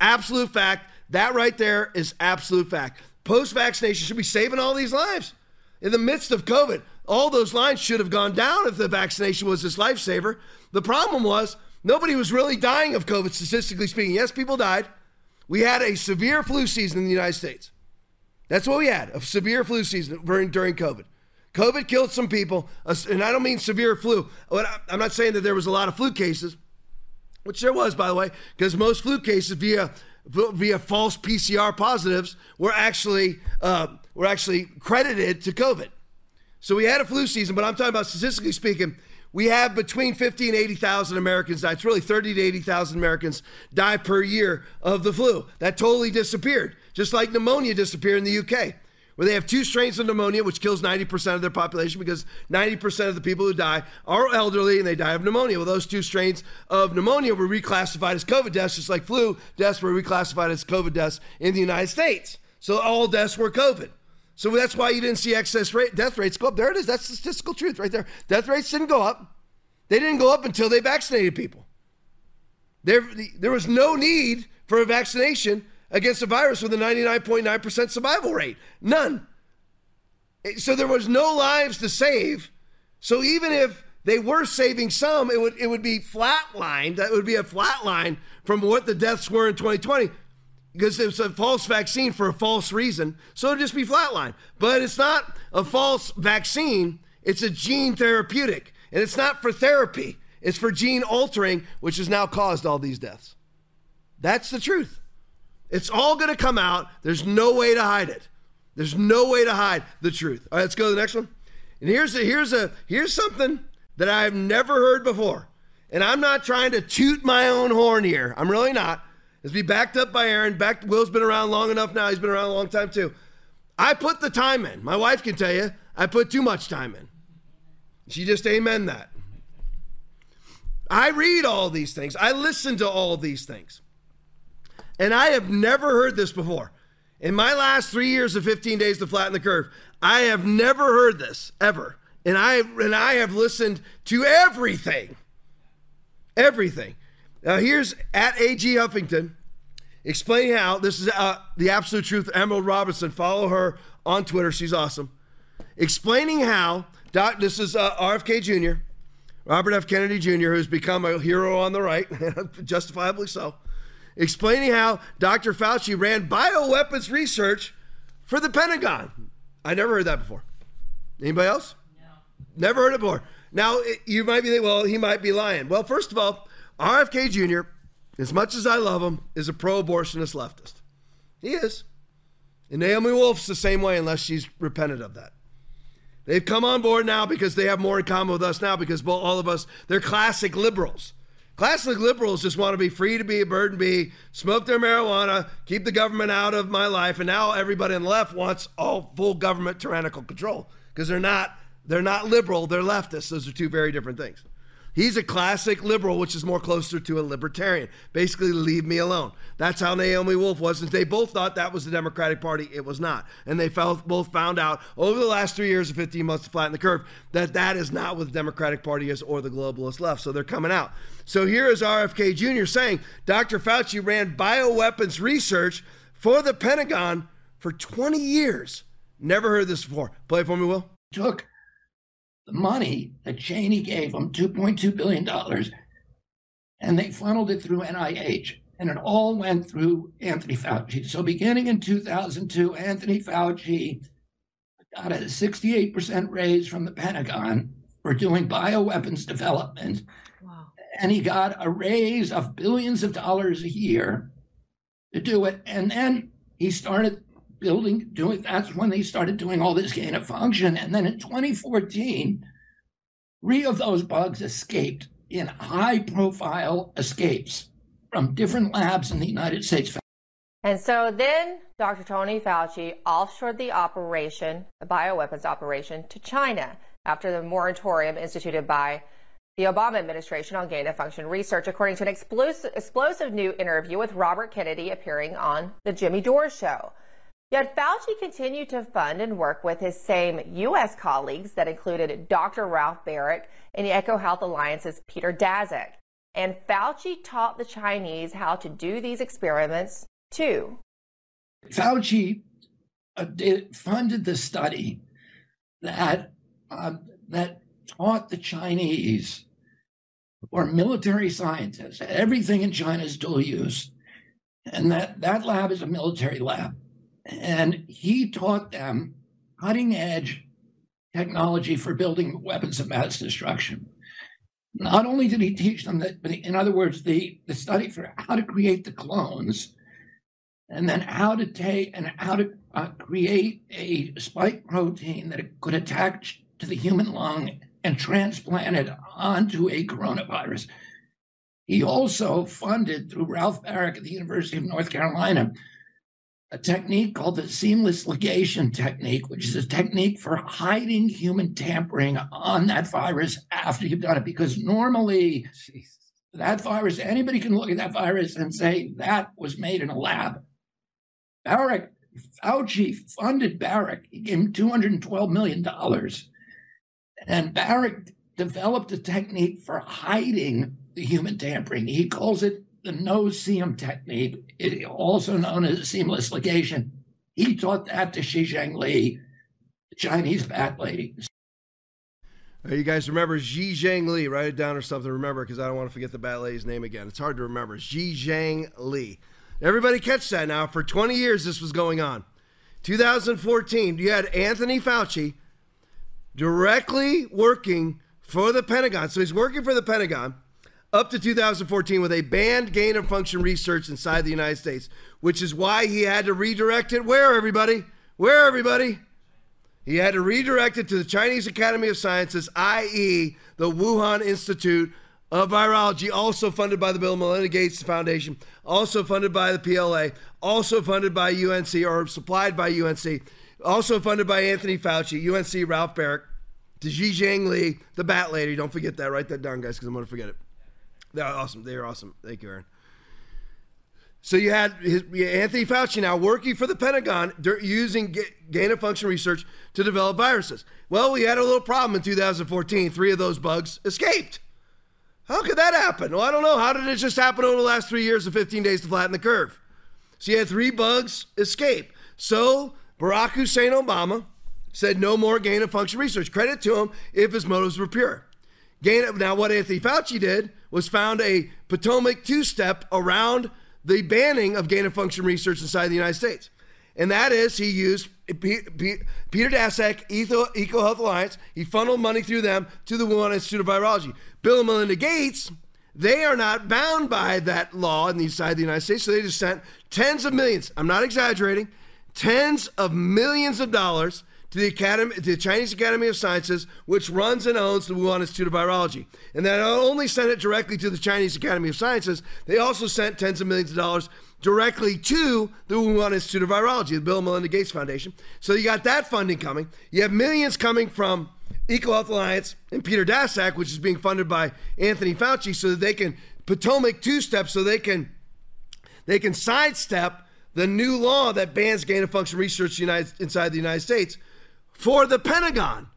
Absolute fact. That right there is absolute fact. Post vaccination should be saving all these lives. In the midst of COVID, all those lines should have gone down if the vaccination was this lifesaver. The problem was nobody was really dying of COVID, statistically speaking. Yes, people died. We had a severe flu season in the United States. That's what we had a severe flu season during, during COVID. COVID killed some people, and I don't mean severe flu. I'm not saying that there was a lot of flu cases, which there was, by the way, because most flu cases via via false PCR positives were actually uh, were actually credited to COVID. So we had a flu season, but I'm talking about statistically speaking, we have between 50 and 80,000 Americans die. It's really 30 to 80,000 Americans die per year of the flu. That totally disappeared, just like pneumonia disappeared in the UK where they have two strains of pneumonia, which kills 90% of their population because 90% of the people who die are elderly and they die of pneumonia. Well, those two strains of pneumonia were reclassified as COVID deaths, just like flu deaths were reclassified as COVID deaths in the United States. So all deaths were COVID. So that's why you didn't see excess rate, death rates go up. There it is. That's the statistical truth right there. Death rates didn't go up. They didn't go up until they vaccinated people. There, there was no need for a vaccination against a virus with a 99.9% survival rate. None. So there was no lives to save. So even if they were saving some, it would it would be flatlined. That would be a flat line from what the deaths were in 2020 because it's a false vaccine for a false reason. So it'd just be flatline. But it's not a false vaccine. It's a gene therapeutic. And it's not for therapy. It's for gene altering, which has now caused all these deaths. That's the truth. It's all going to come out. There's no way to hide it. There's no way to hide the truth. All right, let's go to the next one. And here's a, here's a here's something that I've never heard before. And I'm not trying to toot my own horn here. I'm really not. It's be backed up by Aaron. Back Will's been around long enough now. He's been around a long time too. I put the time in. My wife can tell you I put too much time in. She just amen that. I read all these things. I listen to all these things. And I have never heard this before. In my last three years of 15 days to flatten the curve, I have never heard this ever. And I and I have listened to everything. Everything. Now here's at AG Huffington explaining how this is uh, the absolute truth. Emerald Robinson, follow her on Twitter. She's awesome. Explaining how Doc, this is uh, RFK Jr., Robert F. Kennedy Jr., who's become a hero on the right, justifiably so explaining how Dr. Fauci ran bioweapons research for the Pentagon. I never heard that before. Anybody else? No. Never heard it before. Now, you might be thinking, well, he might be lying. Well, first of all, RFK Jr., as much as I love him, is a pro abortionist leftist. He is. And Naomi Wolf's the same way, unless she's repented of that. They've come on board now because they have more in common with us now because all of us, they're classic liberals. Classic liberals just want to be free to be a bird and be, smoke their marijuana, keep the government out of my life, and now everybody on the left wants all full government tyrannical control because they're not they're not liberal, they're leftists. Those are two very different things. He's a classic liberal, which is more closer to a libertarian. Basically, leave me alone. That's how Naomi Wolf was. And they both thought that was the Democratic Party. It was not. And they felt, both found out over the last three years of 15 months to flatten the curve that that is not what the Democratic Party is or the globalist left. So they're coming out. So here is RFK Jr. saying Dr. Fauci ran bioweapons research for the Pentagon for 20 years. Never heard this before. Play for me, Will. Took the money that Cheney gave them, $2.2 billion, and they funneled it through NIH. And it all went through Anthony Fauci. So beginning in 2002, Anthony Fauci got a 68% raise from the Pentagon for doing bioweapons development. Wow. And he got a raise of billions of dollars a year to do it. And then he started building, doing that's when they started doing all this gain of function. And then in 2014, three of those bugs escaped in high profile escapes from different labs in the United States. And so then Dr. Tony Fauci offshored the operation, the bioweapons operation, to China after the moratorium instituted by the Obama administration on gain of function research, according to an explosive, explosive new interview with Robert Kennedy appearing on The Jimmy Dore Show. Yet Fauci continued to fund and work with his same U.S. colleagues that included Dr. Ralph Baric and EcoHealth Alliance's Peter Daszak. And Fauci taught the Chinese how to do these experiments too. Fauci uh, did, funded the study that uh, that taught the Chinese or military scientists everything in China is dual use, and that that lab is a military lab and he taught them cutting edge technology for building weapons of mass destruction. Not only did he teach them that, but in other words, the, the study for how to create the clones and then how to take and how to uh, create a spike protein that could attach to the human lung and transplant it onto a coronavirus. He also funded through Ralph Baric at the University of North Carolina a technique called the seamless ligation technique, which is a technique for hiding human tampering on that virus after you've done it. Because normally, Jesus. that virus, anybody can look at that virus and say that was made in a lab. Baric, Fauci funded Baric. He gave him $212 million. And Baric developed a technique for hiding the human tampering. He calls it the no-seam technique, also known as seamless ligation. He taught that to Shi Zhengli, the Chinese bat lady. Uh, you guys remember Shi Zhengli? Write it down or something. Remember, because I don't want to forget the bat lady's name again. It's hard to remember. Shi Zhengli. Everybody catch that now. For 20 years, this was going on. 2014, you had Anthony Fauci directly working for the Pentagon. So he's working for the Pentagon up to 2014 with a banned gain of function research inside the United States, which is why he had to redirect it where, everybody? Where, everybody? He had to redirect it to the Chinese Academy of Sciences, i.e., the Wuhan Institute of Virology, also funded by the Bill and Melinda Gates Foundation, also funded by the PLA, also funded by UNC or supplied by UNC, also funded by Anthony Fauci, UNC Ralph Baric, to Zhengli, the Bat Lady. Don't forget that. Write that down, guys, because I'm going to forget it. They're awesome. They're awesome. Thank you, Aaron. So you had his, Anthony Fauci now working for the Pentagon using gain of function research to develop viruses. Well, we had a little problem in 2014. Three of those bugs escaped. How could that happen? Well, I don't know. How did it just happen over the last three years of 15 days to flatten the curve? So you had three bugs escape. So Barack Hussein Obama said no more gain of function research. Credit to him if his motives were pure. Gain, now, what Anthony Fauci did was found a Potomac two step around the banning of gain of function research inside the United States. And that is, he used Peter Daszak, Eco, Health Alliance. He funneled money through them to the Wuhan Institute of Virology. Bill and Melinda Gates, they are not bound by that law in the the United States, so they just sent tens of millions. I'm not exaggerating, tens of millions of dollars to the Academy, to the Chinese Academy of Sciences, which runs and owns the Wuhan Institute of Virology. And they not only sent it directly to the Chinese Academy of Sciences, they also sent tens of millions of dollars directly to the Wuhan Institute of Virology, the Bill and Melinda Gates Foundation. So you got that funding coming. You have millions coming from EcoHealth Alliance and Peter Daszak, which is being funded by Anthony Fauci, so that they can Potomac two steps, so they can they can sidestep the new law that bans gain of function research inside the United States for the Pentagon.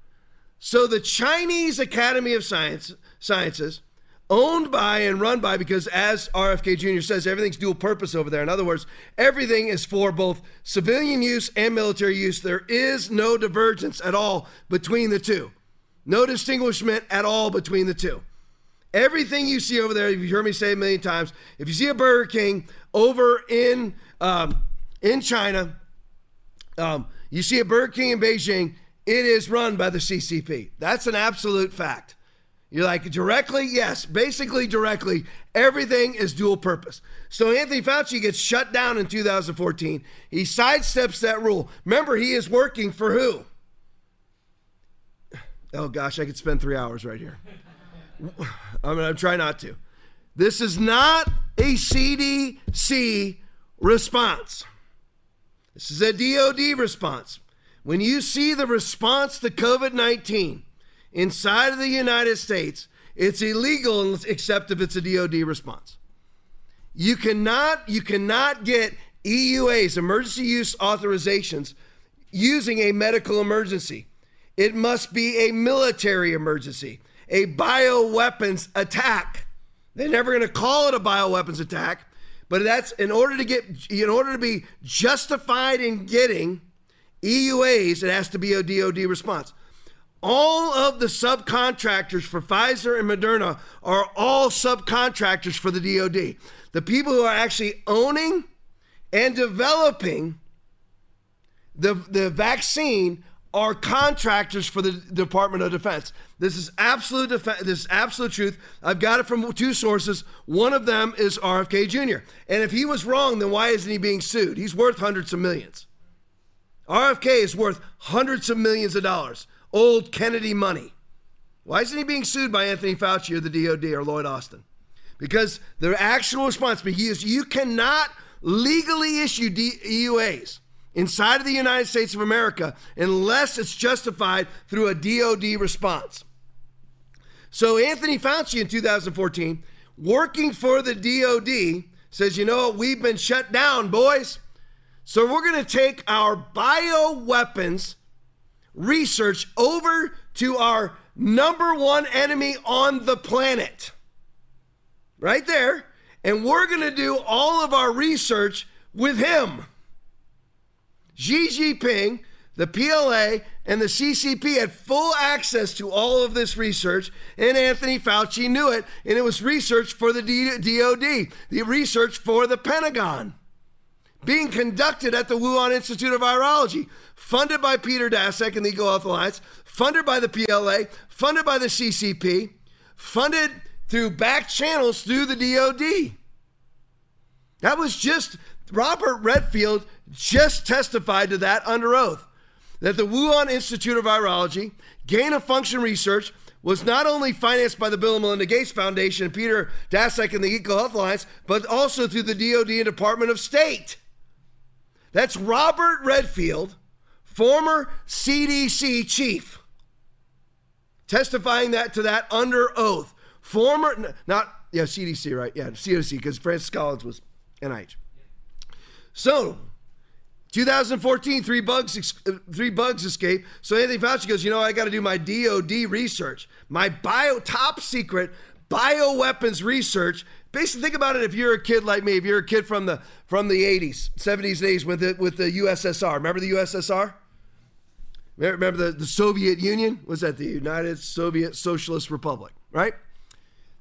So the Chinese Academy of Science, Sciences, owned by and run by, because as RFK Jr. says, everything's dual purpose over there. In other words, everything is for both civilian use and military use. There is no divergence at all between the two, no distinguishment at all between the two. Everything you see over there, you've heard me say a million times. If you see a Burger King over in um, in China, um, you see a Burger King in Beijing, it is run by the CCP. That's an absolute fact. You're like, directly? Yes, basically directly. Everything is dual purpose. So Anthony Fauci gets shut down in 2014. He sidesteps that rule. Remember, he is working for who? Oh gosh, I could spend three hours right here. I'm to try not to. This is not a CDC response. This is a DOD response. When you see the response to COVID 19 inside of the United States, it's illegal except if it's a DOD response. You cannot, you cannot get EUAs, emergency use authorizations, using a medical emergency. It must be a military emergency, a bioweapons attack. They're never going to call it a bioweapons attack, but that's in order to get in order to be justified in getting EUAs, it has to be a DoD response. All of the subcontractors for Pfizer and Moderna are all subcontractors for the DoD. The people who are actually owning and developing the, the vaccine are contractors for the Department of Defense. This is absolute def- this is absolute truth. I've got it from two sources. One of them is RFK Jr. And if he was wrong, then why isn't he being sued? He's worth hundreds of millions. RFK is worth hundreds of millions of dollars. Old Kennedy money. Why isn't he being sued by Anthony Fauci or the DOD or Lloyd Austin? Because their actual response, he is you cannot legally issue D- EUAs inside of the United States of America unless it's justified through a DOD response. So Anthony Fauci in 2014, working for the DOD, says, you know what, we've been shut down, boys. So we're going to take our bioweapons research over to our number one enemy on the planet. Right there. And we're going to do all of our research with him. Xi Jinping, the PLA, and the CCP had full access to all of this research, and Anthony Fauci knew it, and it was research for the DoD, the research for the Pentagon, being conducted at the Wuhan Institute of Virology, funded by Peter Daszak and the EcoHealth Alliance, funded by the PLA, funded by the CCP, funded through back channels through the DoD. That was just Robert Redfield just testified to that under oath that the Wuhan Institute of Virology, gain of function research, was not only financed by the Bill and Melinda Gates Foundation and Peter Daszak and the EcoHealth Alliance, but also through the DoD and Department of State. That's Robert Redfield, former CDC chief, testifying that to that under oath. Former, not yeah, CDC, right? Yeah, CDC, because Francis Collins was NIH. So, 2014, three bugs, uh, three bugs escape. So Anthony Fauci goes, you know, I got to do my DoD research, my bio top secret bioweapons research. Basically, think about it. If you're a kid like me, if you're a kid from the from the 80s, 70s, and 80s with the with the USSR, remember the USSR? Remember the, the Soviet Union? Was that the United Soviet Socialist Republic? Right?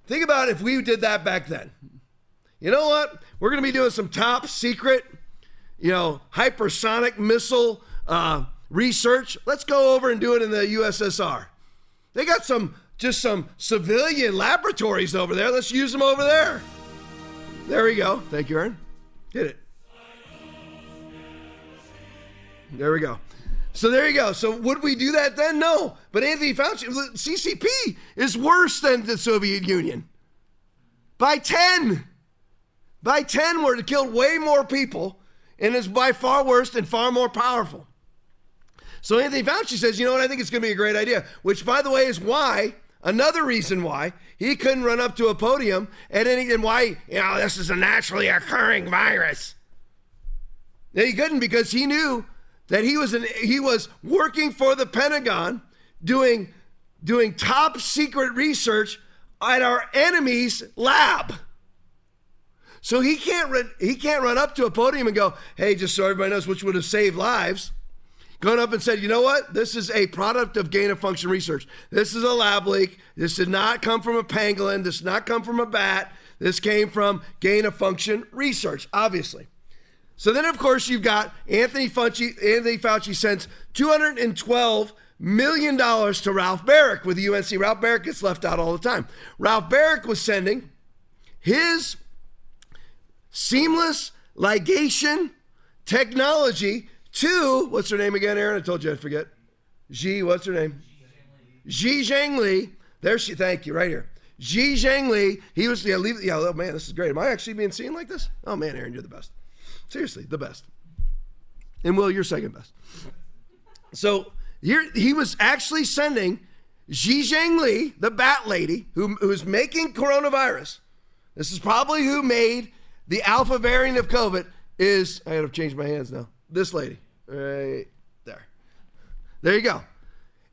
Think about if we did that back then. You know what? We're going to be doing some top secret you know, hypersonic missile uh, research. Let's go over and do it in the USSR. They got some, just some civilian laboratories over there. Let's use them over there. There we go. Thank you, Aaron. Hit it. There we go. So there you go. So would we do that then? No. But Anthony Fauci, CCP is worse than the Soviet Union by 10. By 10, we're to kill way more people and is by far worse and far more powerful. So Anthony Fauci says, you know what, I think it's going to be a great idea, which, by the way, is why. Another reason why he couldn't run up to a podium and, any, and why, you know, this is a naturally occurring virus. He couldn't because he knew that he was an, he was working for the Pentagon doing doing top secret research at our enemy's lab. So he can't run, he can't run up to a podium and go, "Hey, just so everybody knows, which would have saved lives." Gone up and said, "You know what? This is a product of gain of function research. This is a lab leak. This did not come from a pangolin. This did not come from a bat. This came from gain of function research, obviously." So then, of course, you've got Anthony Fauci. Anthony Fauci sends 212 million dollars to Ralph Baric with the UNC. Ralph Baric gets left out all the time. Ralph Baric was sending his seamless ligation technology to what's her name again, Aaron? I told you I'd forget. Xi, what's her name? Shi Zhengli. There she. Thank you. Right here. Shi Zhengli. He was. Yeah. Leave. Yeah. Oh man, this is great. Am I actually being seen like this? Oh man, Aaron, you're the best. Seriously, the best. And Will, you're second best. So here he was actually sending Shi Zhengli, the bat lady, who, who's making coronavirus. This is probably who made the alpha variant of COVID. Is I gotta change my hands now. This lady, right there. There you go.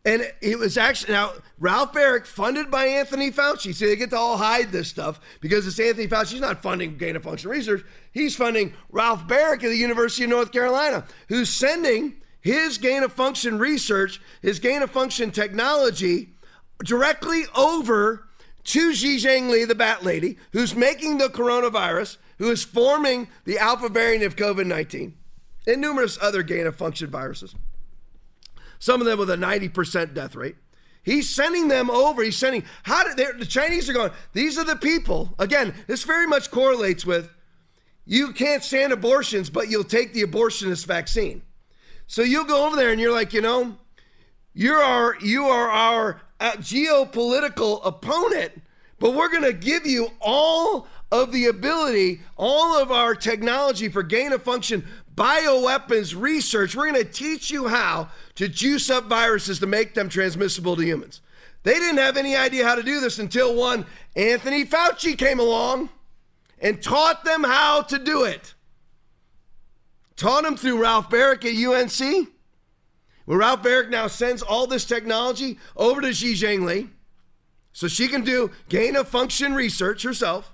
And it was actually now Ralph Baric, funded by Anthony Fauci. See, they get to all hide this stuff because it's Anthony Fauci. He's not funding gain of function research. He's funding Ralph Baric at the University of North Carolina, who's sending his gain of function research, his gain of function technology directly over to Shi Zhengli, the bat lady, who's making the coronavirus, who is forming the alpha variant of COVID 19, and numerous other gain of function viruses some of them with a 90% death rate. He's sending them over. He's sending, how did the Chinese are going, these are the people. Again, this very much correlates with you can't stand abortions, but you'll take the abortionist vaccine. So you'll go over there and you're like, you know, you're our, you are our uh, geopolitical opponent, but we're going to give you all of the ability, all of our technology for gain of function bioweapons research. We're going to teach you how to juice up viruses to make them transmissible to humans. They didn't have any idea how to do this until one Anthony Fauci came along and taught them how to do it. Taught them through Ralph Baric at UNC. Where Ralph Baric now sends all this technology over to Shi Zhengli so she can do gain of function research herself.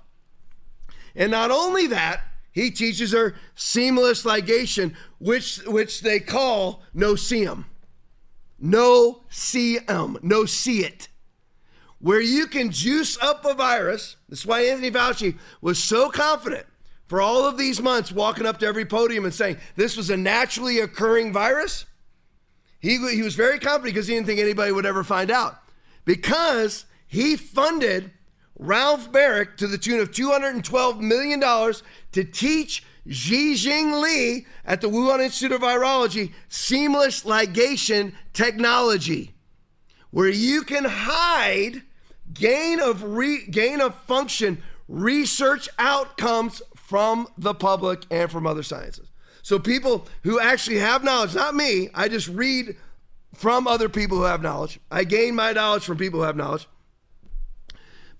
And not only that, he teaches her seamless ligation, which, which they call no-see-um. No-see-um. No see it. Where you can juice up a virus. That's why Anthony Fauci was so confident for all of these months walking up to every podium and saying this was a naturally occurring virus. He, he was very confident because he didn't think anybody would ever find out. Because he funded Ralph Baric to the tune of $212 million to teach Xi Li at the Wuhan Institute of Virology seamless ligation technology, where you can hide gain of re, gain of function research outcomes from the public and from other sciences. So people who actually have knowledge, not me, I just read from other people who have knowledge. I gain my knowledge from people who have knowledge.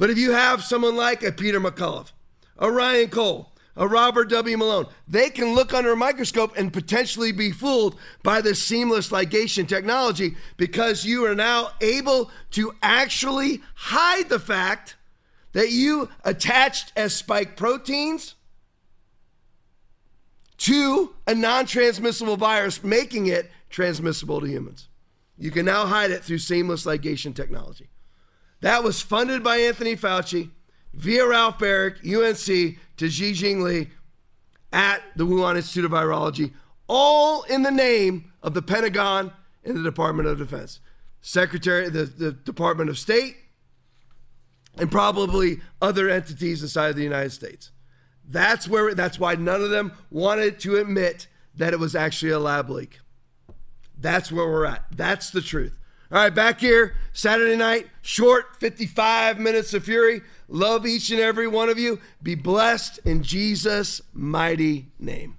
But if you have someone like a Peter McCullough, a Ryan Cole, a Robert W. Malone, they can look under a microscope and potentially be fooled by this seamless ligation technology because you are now able to actually hide the fact that you attached as spike proteins to a non transmissible virus, making it transmissible to humans. You can now hide it through seamless ligation technology. That was funded by Anthony Fauci via Ralph Baric, UNC, to Xi Jinping at the Wuhan Institute of Virology, all in the name of the Pentagon and the Department of Defense, Secretary, the, the Department of State, and probably other entities inside of the United States. That's where. That's why none of them wanted to admit that it was actually a lab leak. That's where we're at. That's the truth. All right, back here, Saturday night, short 55 minutes of fury. Love each and every one of you. Be blessed in Jesus' mighty name.